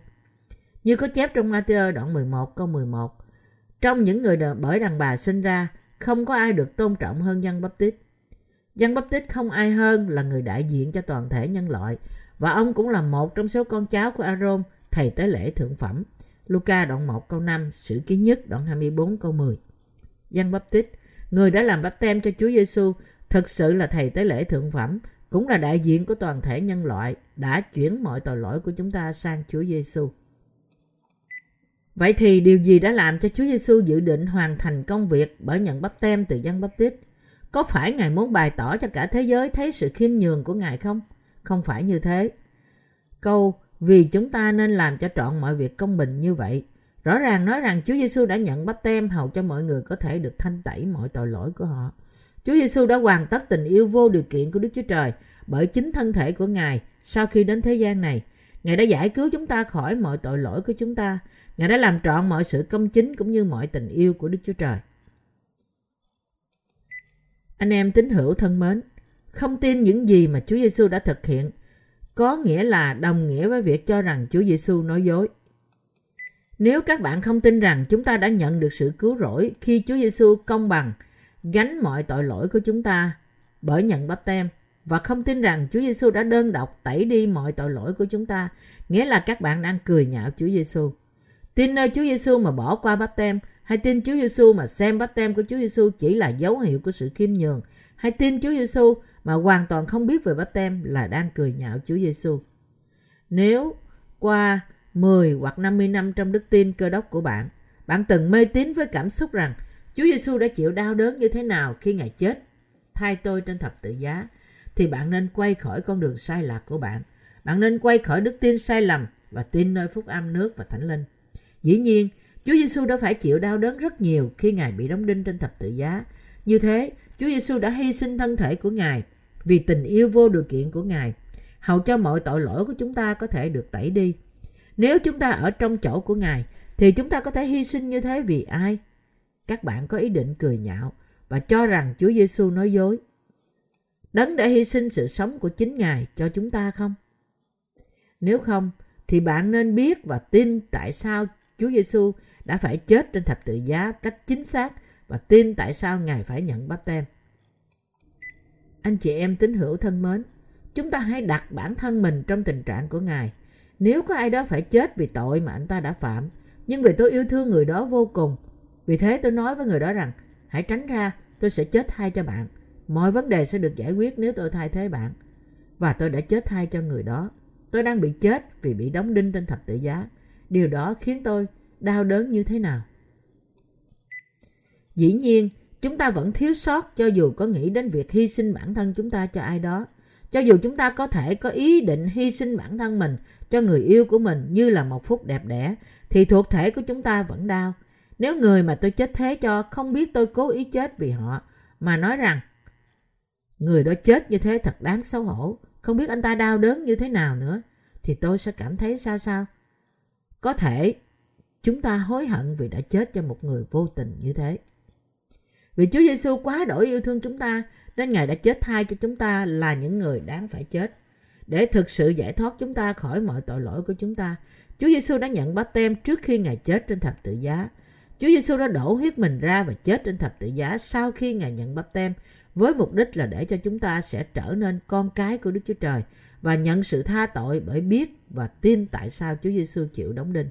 S1: Như có chép trong Matthew đoạn 11 câu 11. Trong những người bởi đàn bà sinh ra, không có ai được tôn trọng hơn dân bắp tít. Dân bắp tít không ai hơn là người đại diện cho toàn thể nhân loại và ông cũng là một trong số con cháu của Aaron, thầy tế lễ thượng phẩm. Luca đoạn 1 câu 5, sử ký nhất đoạn 24 câu 10. Giăng Bắp Tít, người đã làm bắp tem cho Chúa Giêsu, thực sự là thầy tế lễ thượng phẩm, cũng là đại diện của toàn thể nhân loại, đã chuyển mọi tội lỗi của chúng ta sang Chúa Giêsu. Vậy thì điều gì đã làm cho Chúa Giêsu dự định hoàn thành công việc bởi nhận bắp tem từ dân bắp tít? Có phải Ngài muốn bày tỏ cho cả thế giới thấy sự khiêm nhường của Ngài không? Không phải như thế. Câu vì chúng ta nên làm cho trọn mọi việc công bình như vậy. Rõ ràng nói rằng Chúa Giêsu đã nhận bắp tem hầu cho mọi người có thể được thanh tẩy mọi tội lỗi của họ. Chúa Giêsu đã hoàn tất tình yêu vô điều kiện của Đức Chúa Trời bởi chính thân thể của Ngài sau khi đến thế gian này. Ngài đã giải cứu chúng ta khỏi mọi tội lỗi của chúng ta. Ngài đã làm trọn mọi sự công chính cũng như mọi tình yêu của Đức Chúa Trời. Anh em tín hữu thân mến, không tin những gì mà Chúa Giêsu đã thực hiện có nghĩa là đồng nghĩa với việc cho rằng Chúa Giêsu nói dối. Nếu các bạn không tin rằng chúng ta đã nhận được sự cứu rỗi khi Chúa Giêsu công bằng gánh mọi tội lỗi của chúng ta bởi nhận bắp tem và không tin rằng Chúa Giêsu đã đơn độc tẩy đi mọi tội lỗi của chúng ta, nghĩa là các bạn đang cười nhạo Chúa Giêsu. Tin nơi Chúa Giêsu mà bỏ qua bắp tem hay tin Chúa Giêsu mà xem bắp tem của Chúa Giêsu chỉ là dấu hiệu của sự khiêm nhường hay tin Chúa Giêsu mà hoàn toàn không biết về bắp tem là đang cười nhạo Chúa Giêsu. Nếu qua 10 hoặc 50 năm trong đức tin cơ đốc của bạn, bạn từng mê tín với cảm xúc rằng Chúa Giêsu đã chịu đau đớn như thế nào khi Ngài chết thay tôi trên thập tự giá, thì bạn nên quay khỏi con đường sai lạc của bạn. Bạn nên quay khỏi đức tin sai lầm và tin nơi phúc âm nước và thánh linh. Dĩ nhiên, Chúa Giêsu đã phải chịu đau đớn rất nhiều khi Ngài bị đóng đinh trên thập tự giá. Như thế, Chúa Giêsu đã hy sinh thân thể của Ngài vì tình yêu vô điều kiện của Ngài, hầu cho mọi tội lỗi của chúng ta có thể được tẩy đi. Nếu chúng ta ở trong chỗ của Ngài, thì chúng ta có thể hy sinh như thế vì ai? Các bạn có ý định cười nhạo và cho rằng Chúa Giêsu nói dối. Đấng đã hy sinh sự sống của chính Ngài cho chúng ta không? Nếu không, thì bạn nên biết và tin tại sao Chúa Giêsu đã phải chết trên thập tự giá cách chính xác và tin tại sao Ngài phải nhận báp tem. Anh chị em tín hữu thân mến, chúng ta hãy đặt bản thân mình trong tình trạng của Ngài. Nếu có ai đó phải chết vì tội mà anh ta đã phạm, nhưng vì tôi yêu thương người đó vô cùng, vì thế tôi nói với người đó rằng, hãy tránh ra, tôi sẽ chết thay cho bạn. Mọi vấn đề sẽ được giải quyết nếu tôi thay thế bạn. và tôi đã chết thay cho người đó. Tôi đang bị chết vì bị đóng đinh trên thập tự giá. Điều đó khiến tôi đau đớn như thế nào? Dĩ nhiên, chúng ta vẫn thiếu sót cho dù có nghĩ đến việc hy sinh bản thân chúng ta cho ai đó. Cho dù chúng ta có thể có ý định hy sinh bản thân mình cho người yêu của mình như là một phút đẹp đẽ, thì thuộc thể của chúng ta vẫn đau. Nếu người mà tôi chết thế cho không biết tôi cố ý chết vì họ, mà nói rằng người đó chết như thế thật đáng xấu hổ, không biết anh ta đau đớn như thế nào nữa, thì tôi sẽ cảm thấy sao sao? Có thể chúng ta hối hận vì đã chết cho một người vô tình như thế. Vì Chúa Giêsu quá đổi yêu thương chúng ta, nên Ngài đã chết thay cho chúng ta là những người đáng phải chết. Để thực sự giải thoát chúng ta khỏi mọi tội lỗi của chúng ta, Chúa Giêsu đã nhận báp tem trước khi Ngài chết trên thập tự giá. Chúa Giêsu đã đổ huyết mình ra và chết trên thập tự giá sau khi Ngài nhận báp tem với mục đích là để cho chúng ta sẽ trở nên con cái của Đức Chúa Trời và nhận sự tha tội bởi biết và tin tại sao Chúa Giêsu chịu đóng đinh.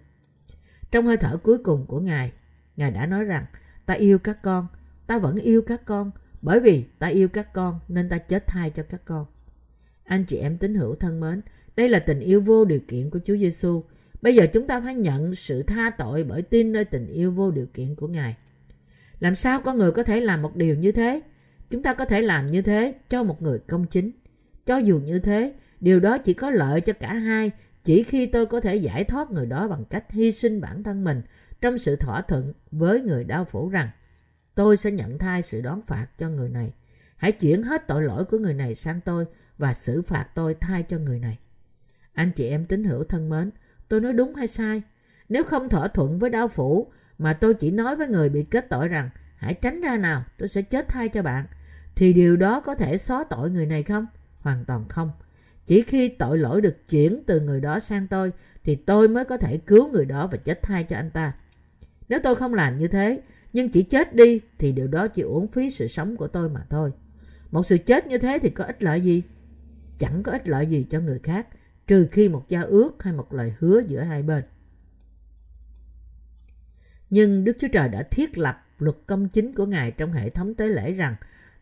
S1: Trong hơi thở cuối cùng của Ngài, Ngài đã nói rằng ta yêu các con, ta vẫn yêu các con bởi vì ta yêu các con nên ta chết thay cho các con. Anh chị em tín hữu thân mến, đây là tình yêu vô điều kiện của Chúa Giêsu. Bây giờ chúng ta phải nhận sự tha tội bởi tin nơi tình yêu vô điều kiện của Ngài. Làm sao con người có thể làm một điều như thế? Chúng ta có thể làm như thế cho một người công chính. Cho dù như thế, điều đó chỉ có lợi cho cả hai chỉ khi tôi có thể giải thoát người đó bằng cách hy sinh bản thân mình trong sự thỏa thuận với người đau phủ rằng tôi sẽ nhận thay sự đón phạt cho người này. Hãy chuyển hết tội lỗi của người này sang tôi và xử phạt tôi thay cho người này. Anh chị em tín hữu thân mến, tôi nói đúng hay sai? Nếu không thỏa thuận với đau phủ mà tôi chỉ nói với người bị kết tội rằng hãy tránh ra nào, tôi sẽ chết thay cho bạn, thì điều đó có thể xóa tội người này không? Hoàn toàn không. Chỉ khi tội lỗi được chuyển từ người đó sang tôi thì tôi mới có thể cứu người đó và chết thay cho anh ta. Nếu tôi không làm như thế, nhưng chỉ chết đi thì điều đó chỉ uổng phí sự sống của tôi mà thôi. Một sự chết như thế thì có ích lợi gì? Chẳng có ích lợi gì cho người khác, trừ khi một giao ước hay một lời hứa giữa hai bên. Nhưng Đức Chúa Trời đã thiết lập luật công chính của Ngài trong hệ thống tế lễ rằng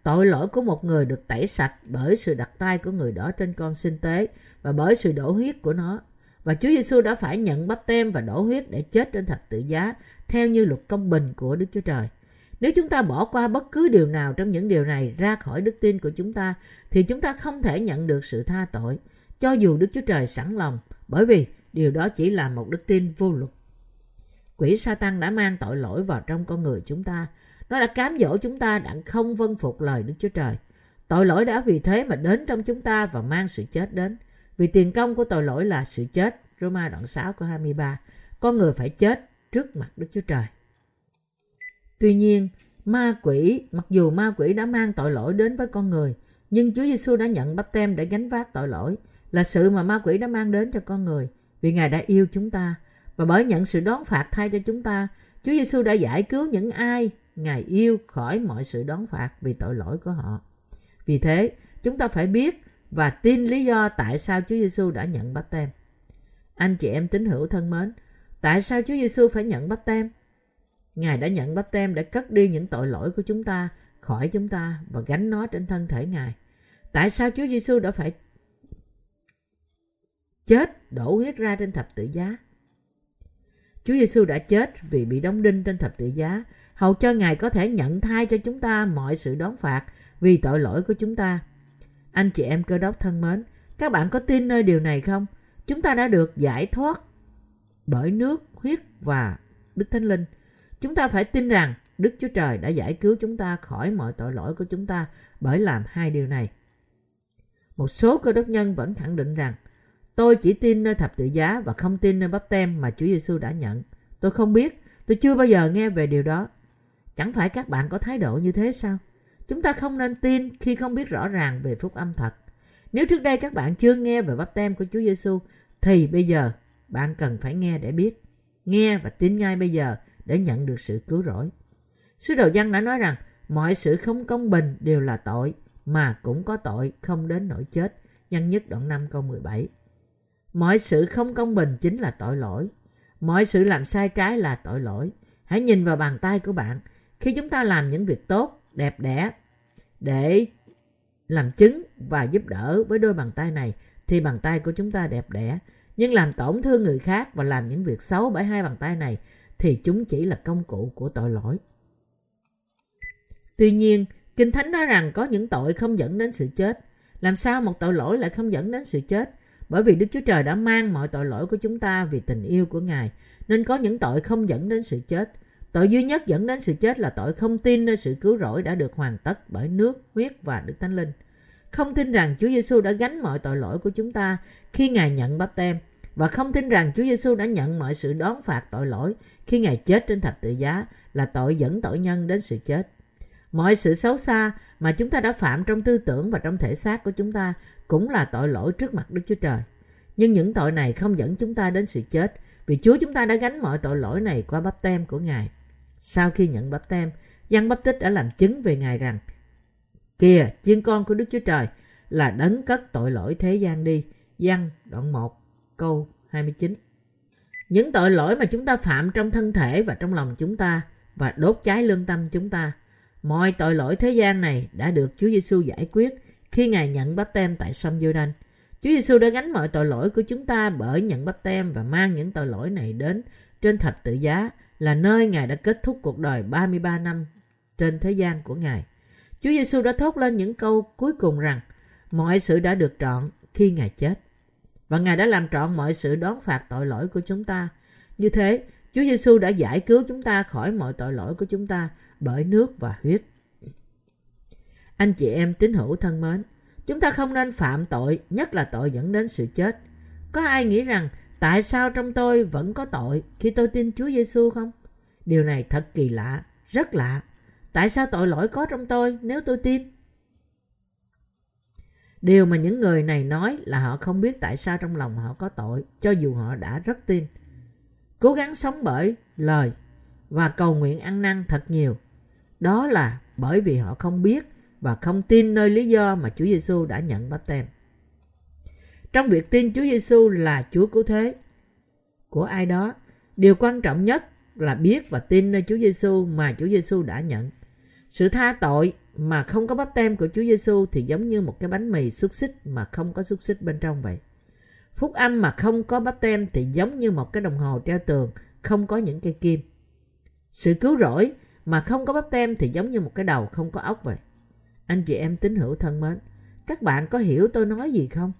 S1: Tội lỗi của một người được tẩy sạch bởi sự đặt tay của người đó trên con sinh tế và bởi sự đổ huyết của nó. Và Chúa Giêsu đã phải nhận bắp tem và đổ huyết để chết trên thập tự giá theo như luật công bình của Đức Chúa Trời. Nếu chúng ta bỏ qua bất cứ điều nào trong những điều này ra khỏi đức tin của chúng ta, thì chúng ta không thể nhận được sự tha tội, cho dù Đức Chúa Trời sẵn lòng, bởi vì điều đó chỉ là một đức tin vô luật. Quỷ Satan đã mang tội lỗi vào trong con người chúng ta nó đã cám dỗ chúng ta đã không vâng phục lời Đức Chúa Trời. Tội lỗi đã vì thế mà đến trong chúng ta và mang sự chết đến. Vì tiền công của tội lỗi là sự chết. Roma đoạn 6 câu 23. Con người phải chết trước mặt Đức Chúa Trời. Tuy nhiên, ma quỷ, mặc dù ma quỷ đã mang tội lỗi đến với con người, nhưng Chúa Giêsu đã nhận bắp tem để gánh vác tội lỗi, là sự mà ma quỷ đã mang đến cho con người, vì Ngài đã yêu chúng ta. Và bởi nhận sự đón phạt thay cho chúng ta, Chúa Giêsu đã giải cứu những ai Ngài yêu khỏi mọi sự đón phạt vì tội lỗi của họ. Vì thế, chúng ta phải biết và tin lý do tại sao Chúa Giêsu đã nhận bắp tem. Anh chị em tín hữu thân mến, tại sao Chúa Giêsu phải nhận bắp tem? Ngài đã nhận bắp tem để cất đi những tội lỗi của chúng ta khỏi chúng ta và gánh nó trên thân thể Ngài. Tại sao Chúa Giêsu đã phải chết đổ huyết ra trên thập tự giá? Chúa Giêsu đã chết vì bị đóng đinh trên thập tự giá hầu cho Ngài có thể nhận thay cho chúng ta mọi sự đón phạt vì tội lỗi của chúng ta. Anh chị em cơ đốc thân mến, các bạn có tin nơi điều này không? Chúng ta đã được giải thoát bởi nước, huyết và Đức Thánh Linh. Chúng ta phải tin rằng Đức Chúa Trời đã giải cứu chúng ta khỏi mọi tội lỗi của chúng ta bởi làm hai điều này. Một số cơ đốc nhân vẫn khẳng định rằng tôi chỉ tin nơi thập tự giá và không tin nơi bắp tem mà Chúa Giêsu đã nhận. Tôi không biết, tôi chưa bao giờ nghe về điều đó. Chẳng phải các bạn có thái độ như thế sao? Chúng ta không nên tin khi không biết rõ ràng về phúc âm thật. Nếu trước đây các bạn chưa nghe về bắp tem của Chúa Giêsu thì bây giờ bạn cần phải nghe để biết. Nghe và tin ngay bây giờ để nhận được sự cứu rỗi. Sứ đồ văn đã nói rằng mọi sự không công bình đều là tội mà cũng có tội không đến nỗi chết. Nhân nhất đoạn 5 câu 17 Mọi sự không công bình chính là tội lỗi. Mọi sự làm sai trái là tội lỗi. Hãy nhìn vào bàn tay của bạn khi chúng ta làm những việc tốt, đẹp đẽ để làm chứng và giúp đỡ với đôi bàn tay này thì bàn tay của chúng ta đẹp đẽ. Nhưng làm tổn thương người khác và làm những việc xấu bởi hai bàn tay này thì chúng chỉ là công cụ của tội lỗi. Tuy nhiên, Kinh Thánh nói rằng có những tội không dẫn đến sự chết. Làm sao một tội lỗi lại không dẫn đến sự chết? Bởi vì Đức Chúa Trời đã mang mọi tội lỗi của chúng ta vì tình yêu của Ngài, nên có những tội không dẫn đến sự chết. Tội duy nhất dẫn đến sự chết là tội không tin nơi sự cứu rỗi đã được hoàn tất bởi nước, huyết và Đức Thánh Linh. Không tin rằng Chúa Giêsu đã gánh mọi tội lỗi của chúng ta khi Ngài nhận bắp tem và không tin rằng Chúa Giêsu đã nhận mọi sự đón phạt tội lỗi khi Ngài chết trên thập tự giá là tội dẫn tội nhân đến sự chết. Mọi sự xấu xa mà chúng ta đã phạm trong tư tưởng và trong thể xác của chúng ta cũng là tội lỗi trước mặt Đức Chúa Trời. Nhưng những tội này không dẫn chúng ta đến sự chết vì Chúa chúng ta đã gánh mọi tội lỗi này qua bắp tem của Ngài. Sau khi nhận bắp tem, Giăng Bắp Tích đã làm chứng về Ngài rằng Kìa, chiên con của Đức Chúa Trời là đấng cất tội lỗi thế gian đi. Giăng đoạn 1 câu 29 Những tội lỗi mà chúng ta phạm trong thân thể và trong lòng chúng ta và đốt cháy lương tâm chúng ta. Mọi tội lỗi thế gian này đã được Chúa Giêsu giải quyết khi Ngài nhận bắp tem tại sông giô đanh Chúa Giêsu đã gánh mọi tội lỗi của chúng ta bởi nhận bắp tem và mang những tội lỗi này đến trên thập tự giá, là nơi Ngài đã kết thúc cuộc đời 33 năm trên thế gian của Ngài. Chúa Giêsu đã thốt lên những câu cuối cùng rằng, mọi sự đã được trọn khi Ngài chết. Và Ngài đã làm trọn mọi sự đón phạt tội lỗi của chúng ta. Như thế, Chúa Giêsu đã giải cứu chúng ta khỏi mọi tội lỗi của chúng ta bởi nước và huyết. Anh chị em tín hữu thân mến, chúng ta không nên phạm tội, nhất là tội dẫn đến sự chết. Có ai nghĩ rằng tại sao trong tôi vẫn có tội khi tôi tin Chúa Giêsu không? Điều này thật kỳ lạ, rất lạ. Tại sao tội lỗi có trong tôi nếu tôi tin? Điều mà những người này nói là họ không biết tại sao trong lòng họ có tội, cho dù họ đã rất tin. Cố gắng sống bởi lời và cầu nguyện ăn năn thật nhiều. Đó là bởi vì họ không biết và không tin nơi lý do mà Chúa Giêsu đã nhận bắp tem. Trong việc tin Chúa Giêsu là Chúa cứu thế của ai đó, điều quan trọng nhất là biết và tin nơi Chúa Giêsu mà Chúa Giêsu đã nhận. Sự tha tội mà không có bắp tem của Chúa Giêsu thì giống như một cái bánh mì xúc xích mà không có xúc xích bên trong vậy. Phúc âm mà không có bắp tem thì giống như một cái đồng hồ treo tường không có những cây kim. Sự cứu rỗi mà không có bắp tem thì giống như một cái đầu không có ốc vậy. Anh chị em tín hữu thân mến, các bạn có hiểu tôi nói gì không?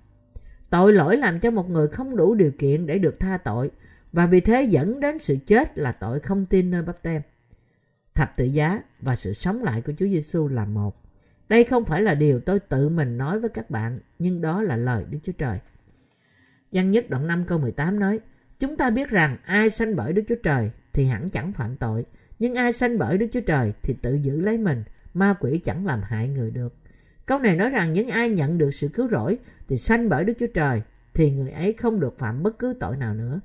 S1: Tội lỗi làm cho một người không đủ điều kiện để được tha tội và vì thế dẫn đến sự chết là tội không tin nơi bắp tem. Thập tự giá và sự sống lại của Chúa Giêsu là một. Đây không phải là điều tôi tự mình nói với các bạn, nhưng đó là lời Đức Chúa Trời. Văn nhất đoạn 5 câu 18 nói, Chúng ta biết rằng ai sanh bởi Đức Chúa Trời thì hẳn chẳng phạm tội, nhưng ai sanh bởi Đức Chúa Trời thì tự giữ lấy mình, ma quỷ chẳng làm hại người được. Câu này nói rằng những ai nhận được sự cứu rỗi thì sanh bởi Đức Chúa Trời thì người ấy không được phạm bất cứ tội nào nữa.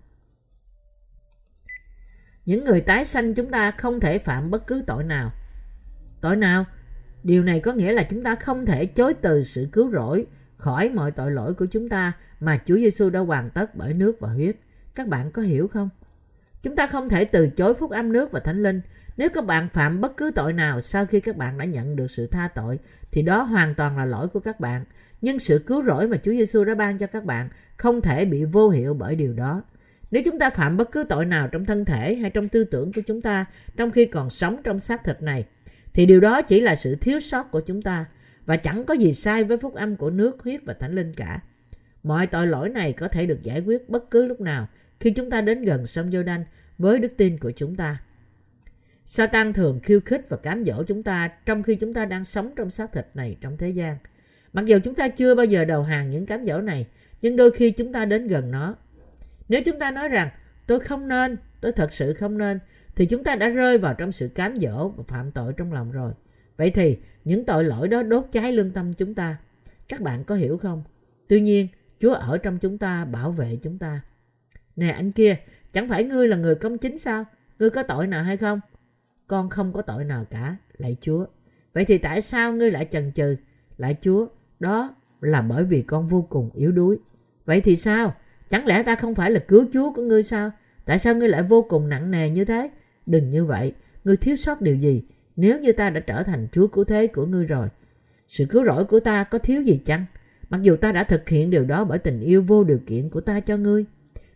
S1: Những người tái sanh chúng ta không thể phạm bất cứ tội nào. Tội nào? Điều này có nghĩa là chúng ta không thể chối từ sự cứu rỗi khỏi mọi tội lỗi của chúng ta mà Chúa Giêsu đã hoàn tất bởi nước và huyết. Các bạn có hiểu không? Chúng ta không thể từ chối phúc âm nước và thánh linh. Nếu các bạn phạm bất cứ tội nào sau khi các bạn đã nhận được sự tha tội, thì đó hoàn toàn là lỗi của các bạn. Nhưng sự cứu rỗi mà Chúa Giêsu đã ban cho các bạn không thể bị vô hiệu bởi điều đó. Nếu chúng ta phạm bất cứ tội nào trong thân thể hay trong tư tưởng của chúng ta trong khi còn sống trong xác thịt này, thì điều đó chỉ là sự thiếu sót của chúng ta và chẳng có gì sai với phúc âm của nước, huyết và thánh linh cả. Mọi tội lỗi này có thể được giải quyết bất cứ lúc nào khi chúng ta đến gần sông giô đanh với đức tin của chúng ta. Satan thường khiêu khích và cám dỗ chúng ta trong khi chúng ta đang sống trong xác thịt này trong thế gian. Mặc dù chúng ta chưa bao giờ đầu hàng những cám dỗ này, nhưng đôi khi chúng ta đến gần nó nếu chúng ta nói rằng tôi không nên, tôi thật sự không nên, thì chúng ta đã rơi vào trong sự cám dỗ và phạm tội trong lòng rồi. Vậy thì những tội lỗi đó đốt cháy lương tâm chúng ta. Các bạn có hiểu không? Tuy nhiên, Chúa ở trong chúng ta bảo vệ chúng ta. Nè anh kia, chẳng phải ngươi là người công chính sao? Ngươi có tội nào hay không? Con không có tội nào cả, lạy Chúa. Vậy thì tại sao ngươi lại chần chừ? Lạy Chúa, đó là bởi vì con vô cùng yếu đuối. Vậy thì sao? Chẳng lẽ ta không phải là cứu chúa của ngươi sao? Tại sao ngươi lại vô cùng nặng nề như thế? Đừng như vậy, ngươi thiếu sót điều gì nếu như ta đã trở thành chúa cứu thế của ngươi rồi. Sự cứu rỗi của ta có thiếu gì chăng? Mặc dù ta đã thực hiện điều đó bởi tình yêu vô điều kiện của ta cho ngươi.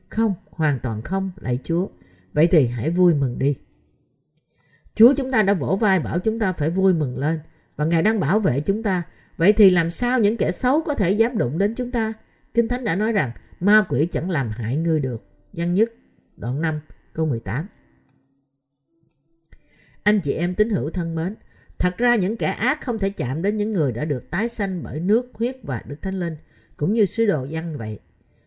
S1: Không, hoàn toàn không, lạy Chúa. Vậy thì hãy vui mừng đi. Chúa chúng ta đã vỗ vai bảo chúng ta phải vui mừng lên và Ngài đang bảo vệ chúng ta. Vậy thì làm sao những kẻ xấu có thể dám đụng đến chúng ta? Kinh Thánh đã nói rằng ma quỷ chẳng làm hại ngươi được. Văn nhất, đoạn 5, câu 18. Anh chị em tín hữu thân mến, thật ra những kẻ ác không thể chạm đến những người đã được tái sanh bởi nước, huyết và Đức Thánh Linh, cũng như sứ đồ văn vậy.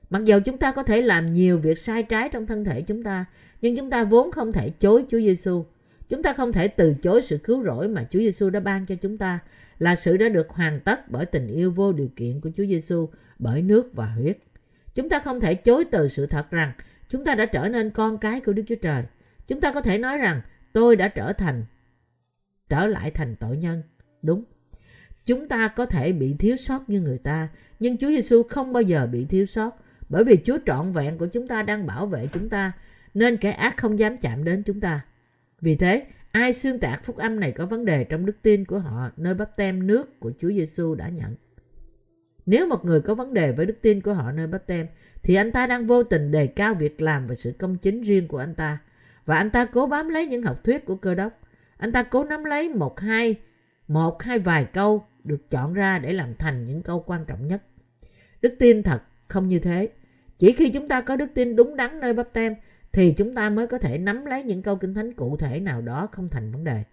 S1: Mặc dù chúng ta có thể làm nhiều việc sai trái trong thân thể chúng ta, nhưng chúng ta vốn không thể chối Chúa Giêsu. Chúng ta không thể từ chối sự cứu rỗi mà Chúa Giêsu đã ban cho chúng ta, là sự đã được hoàn tất bởi tình yêu vô điều kiện của Chúa Giêsu bởi nước và huyết. Chúng ta không thể chối từ sự thật rằng chúng ta đã trở nên con cái của Đức Chúa Trời. Chúng ta có thể nói rằng tôi đã trở thành trở lại thành tội nhân. Đúng. Chúng ta có thể bị thiếu sót như người ta, nhưng Chúa Giêsu không bao giờ bị thiếu sót, bởi vì Chúa trọn vẹn của chúng ta đang bảo vệ chúng ta, nên kẻ ác không dám chạm đến chúng ta. Vì thế, ai xuyên tạc phúc âm này có vấn đề trong đức tin của họ nơi bắp tem nước của Chúa Giêsu đã nhận. Nếu một người có vấn đề với đức tin của họ nơi bắp tem, thì anh ta đang vô tình đề cao việc làm và sự công chính riêng của anh ta. Và anh ta cố bám lấy những học thuyết của cơ đốc. Anh ta cố nắm lấy một hai, một hai vài câu được chọn ra để làm thành những câu quan trọng nhất. Đức tin thật không như thế. Chỉ khi chúng ta có đức tin đúng đắn nơi bắp tem thì chúng ta mới có thể nắm lấy những câu kinh thánh cụ thể nào đó không thành vấn đề.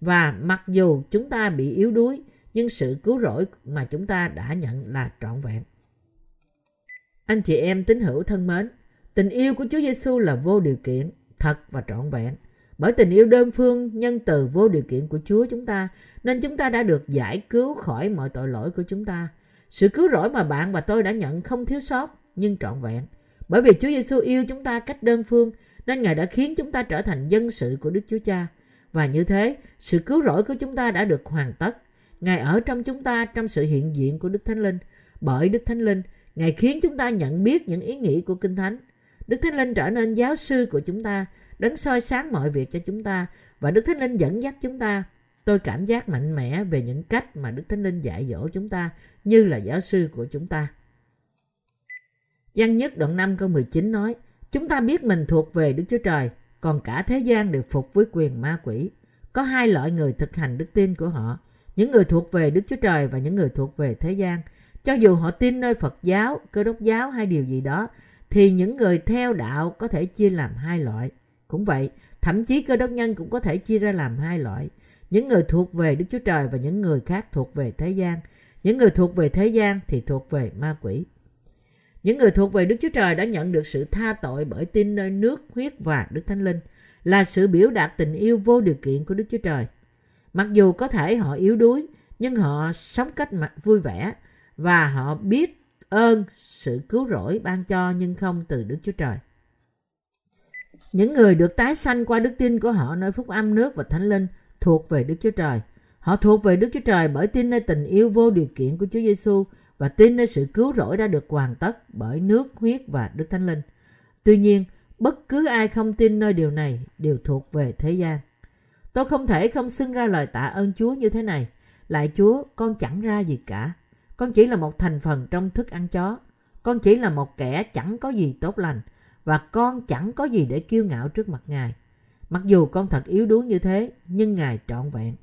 S1: Và mặc dù chúng ta bị yếu đuối, nhưng sự cứu rỗi mà chúng ta đã nhận là trọn vẹn. Anh chị em tín hữu thân mến, tình yêu của Chúa Giêsu là vô điều kiện, thật và trọn vẹn. Bởi tình yêu đơn phương, nhân từ vô điều kiện của Chúa chúng ta, nên chúng ta đã được giải cứu khỏi mọi tội lỗi của chúng ta. Sự cứu rỗi mà bạn và tôi đã nhận không thiếu sót, nhưng trọn vẹn. Bởi vì Chúa Giêsu yêu chúng ta cách đơn phương, nên Ngài đã khiến chúng ta trở thành dân sự của Đức Chúa Cha. Và như thế, sự cứu rỗi của chúng ta đã được hoàn tất. Ngài ở trong chúng ta trong sự hiện diện của Đức Thánh Linh. Bởi Đức Thánh Linh, Ngài khiến chúng ta nhận biết những ý nghĩ của Kinh Thánh. Đức Thánh Linh trở nên giáo sư của chúng ta, đấng soi sáng mọi việc cho chúng ta và Đức Thánh Linh dẫn dắt chúng ta. Tôi cảm giác mạnh mẽ về những cách mà Đức Thánh Linh dạy dỗ chúng ta như là giáo sư của chúng ta. Giăng nhất đoạn 5 câu 19 nói, Chúng ta biết mình thuộc về Đức Chúa Trời, còn cả thế gian đều phục với quyền ma quỷ. Có hai loại người thực hành đức tin của họ, những người thuộc về Đức Chúa Trời và những người thuộc về thế gian. Cho dù họ tin nơi Phật giáo, cơ đốc giáo hay điều gì đó, thì những người theo đạo có thể chia làm hai loại. Cũng vậy, thậm chí cơ đốc nhân cũng có thể chia ra làm hai loại. Những người thuộc về Đức Chúa Trời và những người khác thuộc về thế gian. Những người thuộc về thế gian thì thuộc về ma quỷ. Những người thuộc về Đức Chúa Trời đã nhận được sự tha tội bởi tin nơi nước, huyết và Đức Thánh Linh là sự biểu đạt tình yêu vô điều kiện của Đức Chúa Trời. Mặc dù có thể họ yếu đuối, nhưng họ sống cách mặt vui vẻ và họ biết ơn sự cứu rỗi ban cho nhưng không từ Đức Chúa Trời. Những người được tái sanh qua đức tin của họ nơi phúc âm nước và thánh linh thuộc về Đức Chúa Trời. Họ thuộc về Đức Chúa Trời bởi tin nơi tình yêu vô điều kiện của Chúa Giêsu và tin nơi sự cứu rỗi đã được hoàn tất bởi nước, huyết và Đức Thánh Linh. Tuy nhiên, bất cứ ai không tin nơi điều này đều thuộc về thế gian. Tôi không thể không xưng ra lời tạ ơn Chúa như thế này. Lại Chúa, con chẳng ra gì cả. Con chỉ là một thành phần trong thức ăn chó. Con chỉ là một kẻ chẳng có gì tốt lành. Và con chẳng có gì để kiêu ngạo trước mặt Ngài. Mặc dù con thật yếu đuối như thế, nhưng Ngài trọn vẹn.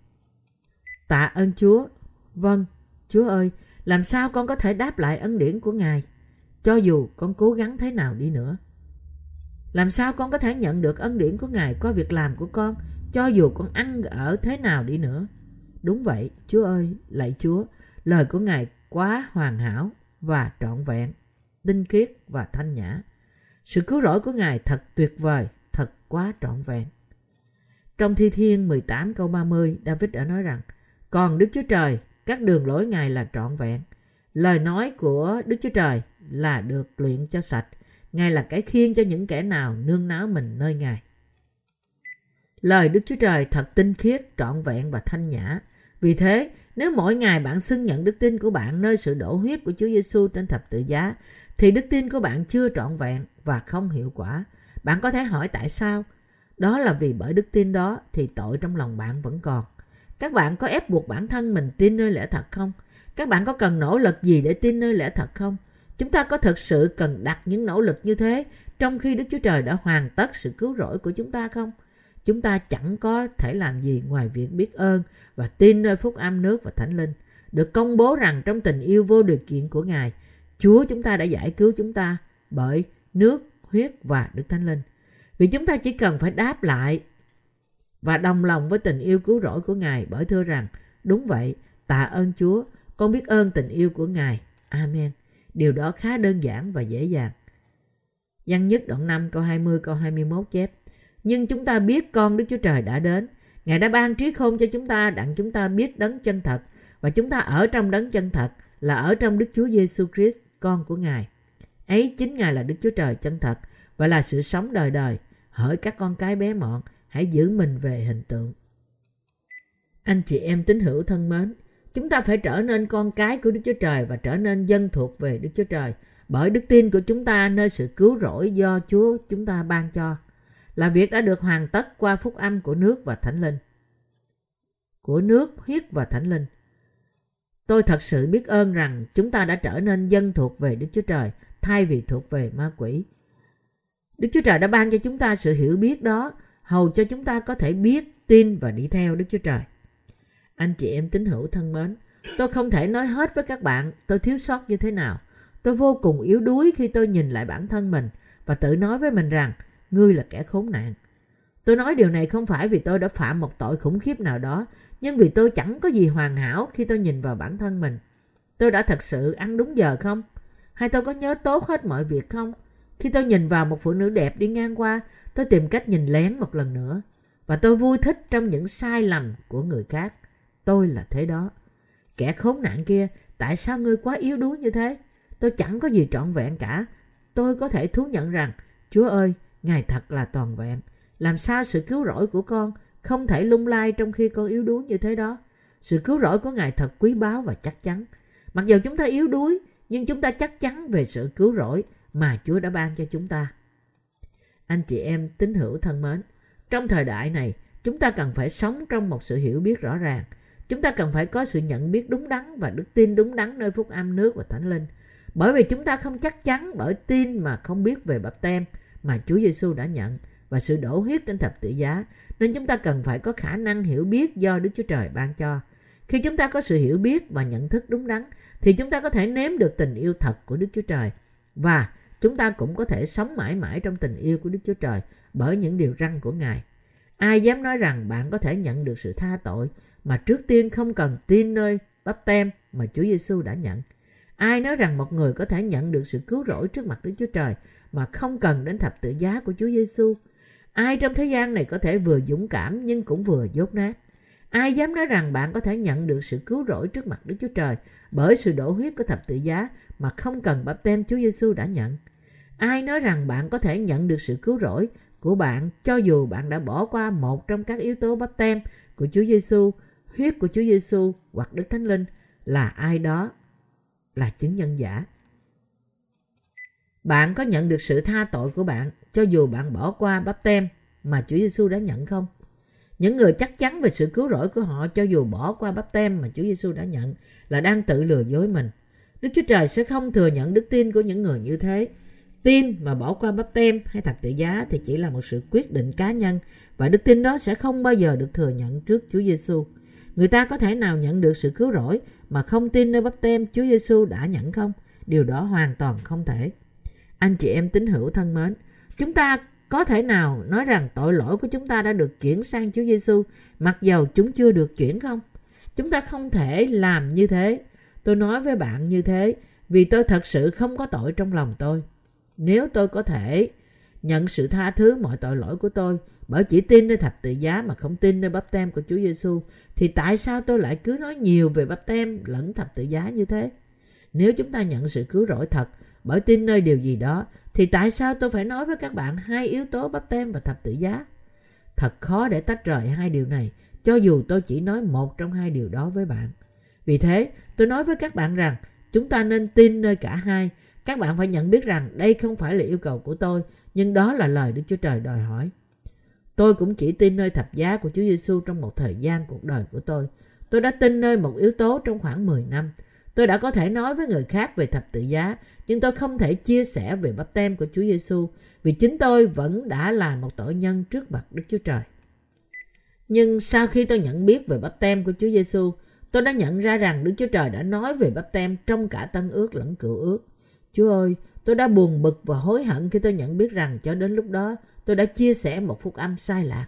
S1: Tạ ơn Chúa. Vâng, Chúa ơi, làm sao con có thể đáp lại ân điển của Ngài, cho dù con cố gắng thế nào đi nữa? Làm sao con có thể nhận được ân điển của Ngài qua việc làm của con, cho dù con ăn ở thế nào đi nữa? Đúng vậy, Chúa ơi, lạy Chúa, lời của Ngài quá hoàn hảo và trọn vẹn, tinh khiết và thanh nhã. Sự cứu rỗi của Ngài thật tuyệt vời, thật quá trọn vẹn. Trong Thi Thiên 18 câu 30, David đã nói rằng, Còn Đức Chúa Trời các đường lối Ngài là trọn vẹn. Lời nói của Đức Chúa Trời là được luyện cho sạch. Ngài là cái khiên cho những kẻ nào nương náo mình nơi Ngài. Lời Đức Chúa Trời thật tinh khiết, trọn vẹn và thanh nhã. Vì thế, nếu mỗi ngày bạn xưng nhận đức tin của bạn nơi sự đổ huyết của Chúa Giêsu trên thập tự giá, thì đức tin của bạn chưa trọn vẹn và không hiệu quả. Bạn có thể hỏi tại sao? Đó là vì bởi đức tin đó thì tội trong lòng bạn vẫn còn. Các bạn có ép buộc bản thân mình tin nơi lẽ thật không? Các bạn có cần nỗ lực gì để tin nơi lẽ thật không? Chúng ta có thực sự cần đặt những nỗ lực như thế trong khi Đức Chúa Trời đã hoàn tất sự cứu rỗi của chúng ta không? Chúng ta chẳng có thể làm gì ngoài việc biết ơn và tin nơi phúc âm nước và thánh linh. Được công bố rằng trong tình yêu vô điều kiện của Ngài, Chúa chúng ta đã giải cứu chúng ta bởi nước, huyết và Đức Thánh Linh. Vì chúng ta chỉ cần phải đáp lại và đồng lòng với tình yêu cứu rỗi của Ngài bởi thưa rằng đúng vậy, tạ ơn Chúa, con biết ơn tình yêu của Ngài. Amen. Điều đó khá đơn giản và dễ dàng. Văn nhất đoạn 5 câu 20 câu 21 chép nhưng chúng ta biết con Đức Chúa Trời đã đến. Ngài đã ban trí khôn cho chúng ta đặng chúng ta biết đấng chân thật và chúng ta ở trong đấng chân thật là ở trong Đức Chúa Giêsu Christ, con của Ngài. Ấy chính Ngài là Đức Chúa Trời chân thật và là sự sống đời đời. Hỡi các con cái bé mọn, hãy giữ mình về hình tượng. Anh chị em tín hữu thân mến, chúng ta phải trở nên con cái của Đức Chúa Trời và trở nên dân thuộc về Đức Chúa Trời bởi đức tin của chúng ta nơi sự cứu rỗi do Chúa chúng ta ban cho là việc đã được hoàn tất qua phúc âm của nước và thánh linh. Của nước, huyết và thánh linh. Tôi thật sự biết ơn rằng chúng ta đã trở nên dân thuộc về Đức Chúa Trời thay vì thuộc về ma quỷ. Đức Chúa Trời đã ban cho chúng ta sự hiểu biết đó hầu cho chúng ta có thể biết, tin và đi theo Đức Chúa Trời. Anh chị em tín hữu thân mến, tôi không thể nói hết với các bạn tôi thiếu sót như thế nào. Tôi vô cùng yếu đuối khi tôi nhìn lại bản thân mình và tự nói với mình rằng ngươi là kẻ khốn nạn. Tôi nói điều này không phải vì tôi đã phạm một tội khủng khiếp nào đó, nhưng vì tôi chẳng có gì hoàn hảo khi tôi nhìn vào bản thân mình. Tôi đã thật sự ăn đúng giờ không? Hay tôi có nhớ tốt hết mọi việc không? Khi tôi nhìn vào một phụ nữ đẹp đi ngang qua, tôi tìm cách nhìn lén một lần nữa. Và tôi vui thích trong những sai lầm của người khác. Tôi là thế đó. Kẻ khốn nạn kia, tại sao ngươi quá yếu đuối như thế? Tôi chẳng có gì trọn vẹn cả. Tôi có thể thú nhận rằng, Chúa ơi, Ngài thật là toàn vẹn. Làm sao sự cứu rỗi của con không thể lung lay trong khi con yếu đuối như thế đó? Sự cứu rỗi của Ngài thật quý báu và chắc chắn. Mặc dù chúng ta yếu đuối, nhưng chúng ta chắc chắn về sự cứu rỗi mà Chúa đã ban cho chúng ta. Anh chị em tín hữu thân mến, trong thời đại này, chúng ta cần phải sống trong một sự hiểu biết rõ ràng. Chúng ta cần phải có sự nhận biết đúng đắn và đức tin đúng đắn nơi phúc âm nước và thánh linh. Bởi vì chúng ta không chắc chắn bởi tin mà không biết về bập tem mà Chúa Giêsu đã nhận và sự đổ huyết trên thập tự giá, nên chúng ta cần phải có khả năng hiểu biết do Đức Chúa Trời ban cho. Khi chúng ta có sự hiểu biết và nhận thức đúng đắn, thì chúng ta có thể nếm được tình yêu thật của Đức Chúa Trời và chúng ta cũng có thể sống mãi mãi trong tình yêu của Đức Chúa Trời bởi những điều răn của Ngài. Ai dám nói rằng bạn có thể nhận được sự tha tội mà trước tiên không cần tin nơi bắp tem mà Chúa Giêsu đã nhận? Ai nói rằng một người có thể nhận được sự cứu rỗi trước mặt Đức Chúa Trời mà không cần đến thập tự giá của Chúa Giêsu? Ai trong thế gian này có thể vừa dũng cảm nhưng cũng vừa dốt nát? Ai dám nói rằng bạn có thể nhận được sự cứu rỗi trước mặt Đức Chúa Trời bởi sự đổ huyết của thập tự giá mà không cần bắp tem Chúa Giêsu đã nhận? Ai nói rằng bạn có thể nhận được sự cứu rỗi của bạn cho dù bạn đã bỏ qua một trong các yếu tố bắp tem của Chúa Giêsu, huyết của Chúa Giêsu hoặc Đức Thánh Linh là ai đó là chứng nhân giả. Bạn có nhận được sự tha tội của bạn, cho dù bạn bỏ qua bắp tem mà Chúa Giêsu đã nhận không? Những người chắc chắn về sự cứu rỗi của họ, cho dù bỏ qua bắp tem mà Chúa Giêsu đã nhận, là đang tự lừa dối mình. Đức Chúa Trời sẽ không thừa nhận đức tin của những người như thế. Tin mà bỏ qua bắp tem hay thập tự giá thì chỉ là một sự quyết định cá nhân, và đức tin đó sẽ không bao giờ được thừa nhận trước Chúa Giêsu. Người ta có thể nào nhận được sự cứu rỗi mà không tin nơi bắp tem Chúa Giêsu đã nhận không? Điều đó hoàn toàn không thể. Anh chị em tín hữu thân mến, chúng ta có thể nào nói rằng tội lỗi của chúng ta đã được chuyển sang Chúa Giêsu mặc dầu chúng chưa được chuyển không? Chúng ta không thể làm như thế. Tôi nói với bạn như thế vì tôi thật sự không có tội trong lòng tôi. Nếu tôi có thể nhận sự tha thứ mọi tội lỗi của tôi bởi chỉ tin nơi thập tự giá mà không tin nơi bắp tem của Chúa Giêsu thì tại sao tôi lại cứ nói nhiều về bắp tem lẫn thập tự giá như thế? Nếu chúng ta nhận sự cứu rỗi thật bởi tin nơi điều gì đó thì tại sao tôi phải nói với các bạn hai yếu tố bắp tem và thập tự giá? Thật khó để tách rời hai điều này cho dù tôi chỉ nói một trong hai điều đó với bạn. Vì thế, tôi nói với các bạn rằng chúng ta nên tin nơi cả hai. Các bạn phải nhận biết rằng đây không phải là yêu cầu của tôi, nhưng đó là lời Đức Chúa Trời đòi hỏi. Tôi cũng chỉ tin nơi thập giá của Chúa Giêsu trong một thời gian cuộc đời của tôi. Tôi đã tin nơi một yếu tố trong khoảng 10 năm. Tôi đã có thể nói với người khác về thập tự giá, nhưng tôi không thể chia sẻ về bắp tem của Chúa Giêsu vì chính tôi vẫn đã là một tội nhân trước mặt Đức Chúa Trời. Nhưng sau khi tôi nhận biết về bắp tem của Chúa Giêsu, tôi đã nhận ra rằng Đức Chúa Trời đã nói về bắp tem trong cả tân ước lẫn cựu ước. Chúa ơi, tôi đã buồn bực và hối hận khi tôi nhận biết rằng cho đến lúc đó tôi đã chia sẻ một phúc âm sai lạc.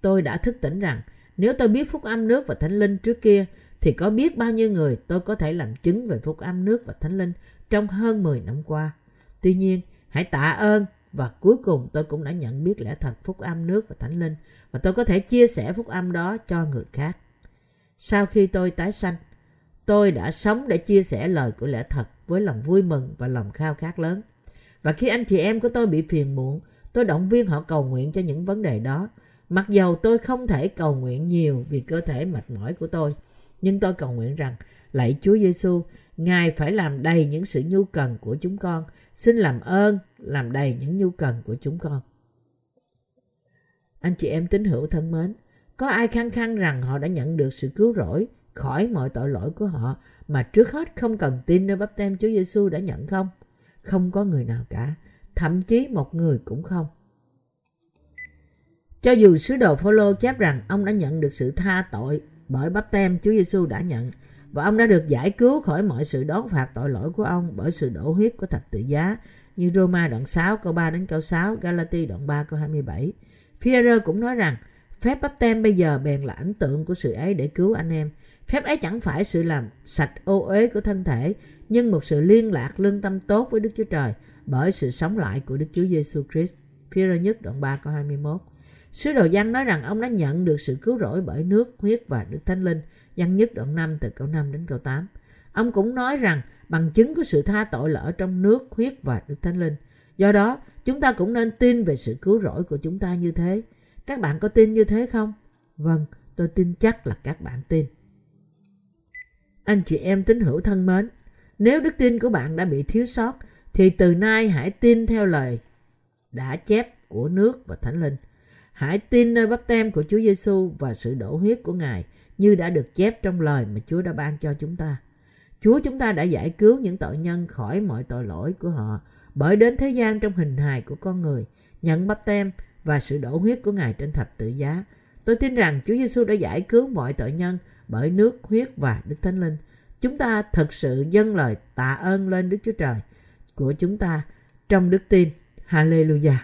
S1: Tôi đã thức tỉnh rằng nếu tôi biết phúc âm nước và thánh linh trước kia thì có biết bao nhiêu người tôi có thể làm chứng về phúc âm nước và thánh linh trong hơn 10 năm qua. Tuy nhiên, hãy tạ ơn và cuối cùng tôi cũng đã nhận biết lẽ thật phúc âm nước và thánh linh và tôi có thể chia sẻ phúc âm đó cho người khác. Sau khi tôi tái sanh, tôi đã sống để chia sẻ lời của lẽ thật với lòng vui mừng và lòng khao khát lớn. Và khi anh chị em của tôi bị phiền muộn, tôi động viên họ cầu nguyện cho những vấn đề đó. Mặc dầu tôi không thể cầu nguyện nhiều vì cơ thể mệt mỏi của tôi, nhưng tôi cầu nguyện rằng, lạy Chúa Giêsu, Ngài phải làm đầy những sự nhu cần của chúng con. Xin làm ơn, làm đầy những nhu cần của chúng con. Anh chị em tín hữu thân mến, có ai khăng khăng rằng họ đã nhận được sự cứu rỗi khỏi mọi tội lỗi của họ mà trước hết không cần tin nơi bắp tem Chúa Giêsu đã nhận không? Không có người nào cả, thậm chí một người cũng không. Cho dù sứ đồ Phaolô chép rằng ông đã nhận được sự tha tội bởi bắp tem Chúa Giêsu đã nhận và ông đã được giải cứu khỏi mọi sự đón phạt tội lỗi của ông bởi sự đổ huyết của thập tự giá như Roma đoạn 6 câu 3 đến câu 6, Galati đoạn 3 câu 27. Führer cũng nói rằng phép bắp tem bây giờ bèn là ảnh tượng của sự ấy để cứu anh em. Phép ấy chẳng phải sự làm sạch ô uế của thân thể, nhưng một sự liên lạc lương tâm tốt với Đức Chúa Trời bởi sự sống lại của Đức Chúa Giêsu Christ. Führer nhất đoạn 3 câu 21. Sứ đồ Giăng nói rằng ông đã nhận được sự cứu rỗi bởi nước, huyết và Đức Thánh Linh. Giăng nhất đoạn 5 từ câu 5 đến câu 8. Ông cũng nói rằng bằng chứng của sự tha tội lỡ trong nước, huyết và Đức Thánh Linh. Do đó, chúng ta cũng nên tin về sự cứu rỗi của chúng ta như thế. Các bạn có tin như thế không? Vâng, tôi tin chắc là các bạn tin. Anh chị em tín hữu thân mến, nếu đức tin của bạn đã bị thiếu sót, thì từ nay hãy tin theo lời đã chép của nước và Thánh Linh. Hãy tin nơi bắp tem của Chúa Giêsu và sự đổ huyết của Ngài như đã được chép trong lời mà Chúa đã ban cho chúng ta. Chúa chúng ta đã giải cứu những tội nhân khỏi mọi tội lỗi của họ bởi đến thế gian trong hình hài của con người, nhận bắp tem và sự đổ huyết của Ngài trên thập tự giá. Tôi tin rằng Chúa Giêsu đã giải cứu mọi tội nhân bởi nước, huyết và Đức Thánh Linh. Chúng ta thật sự dâng lời tạ ơn lên Đức Chúa Trời của chúng ta trong đức tin. Hallelujah!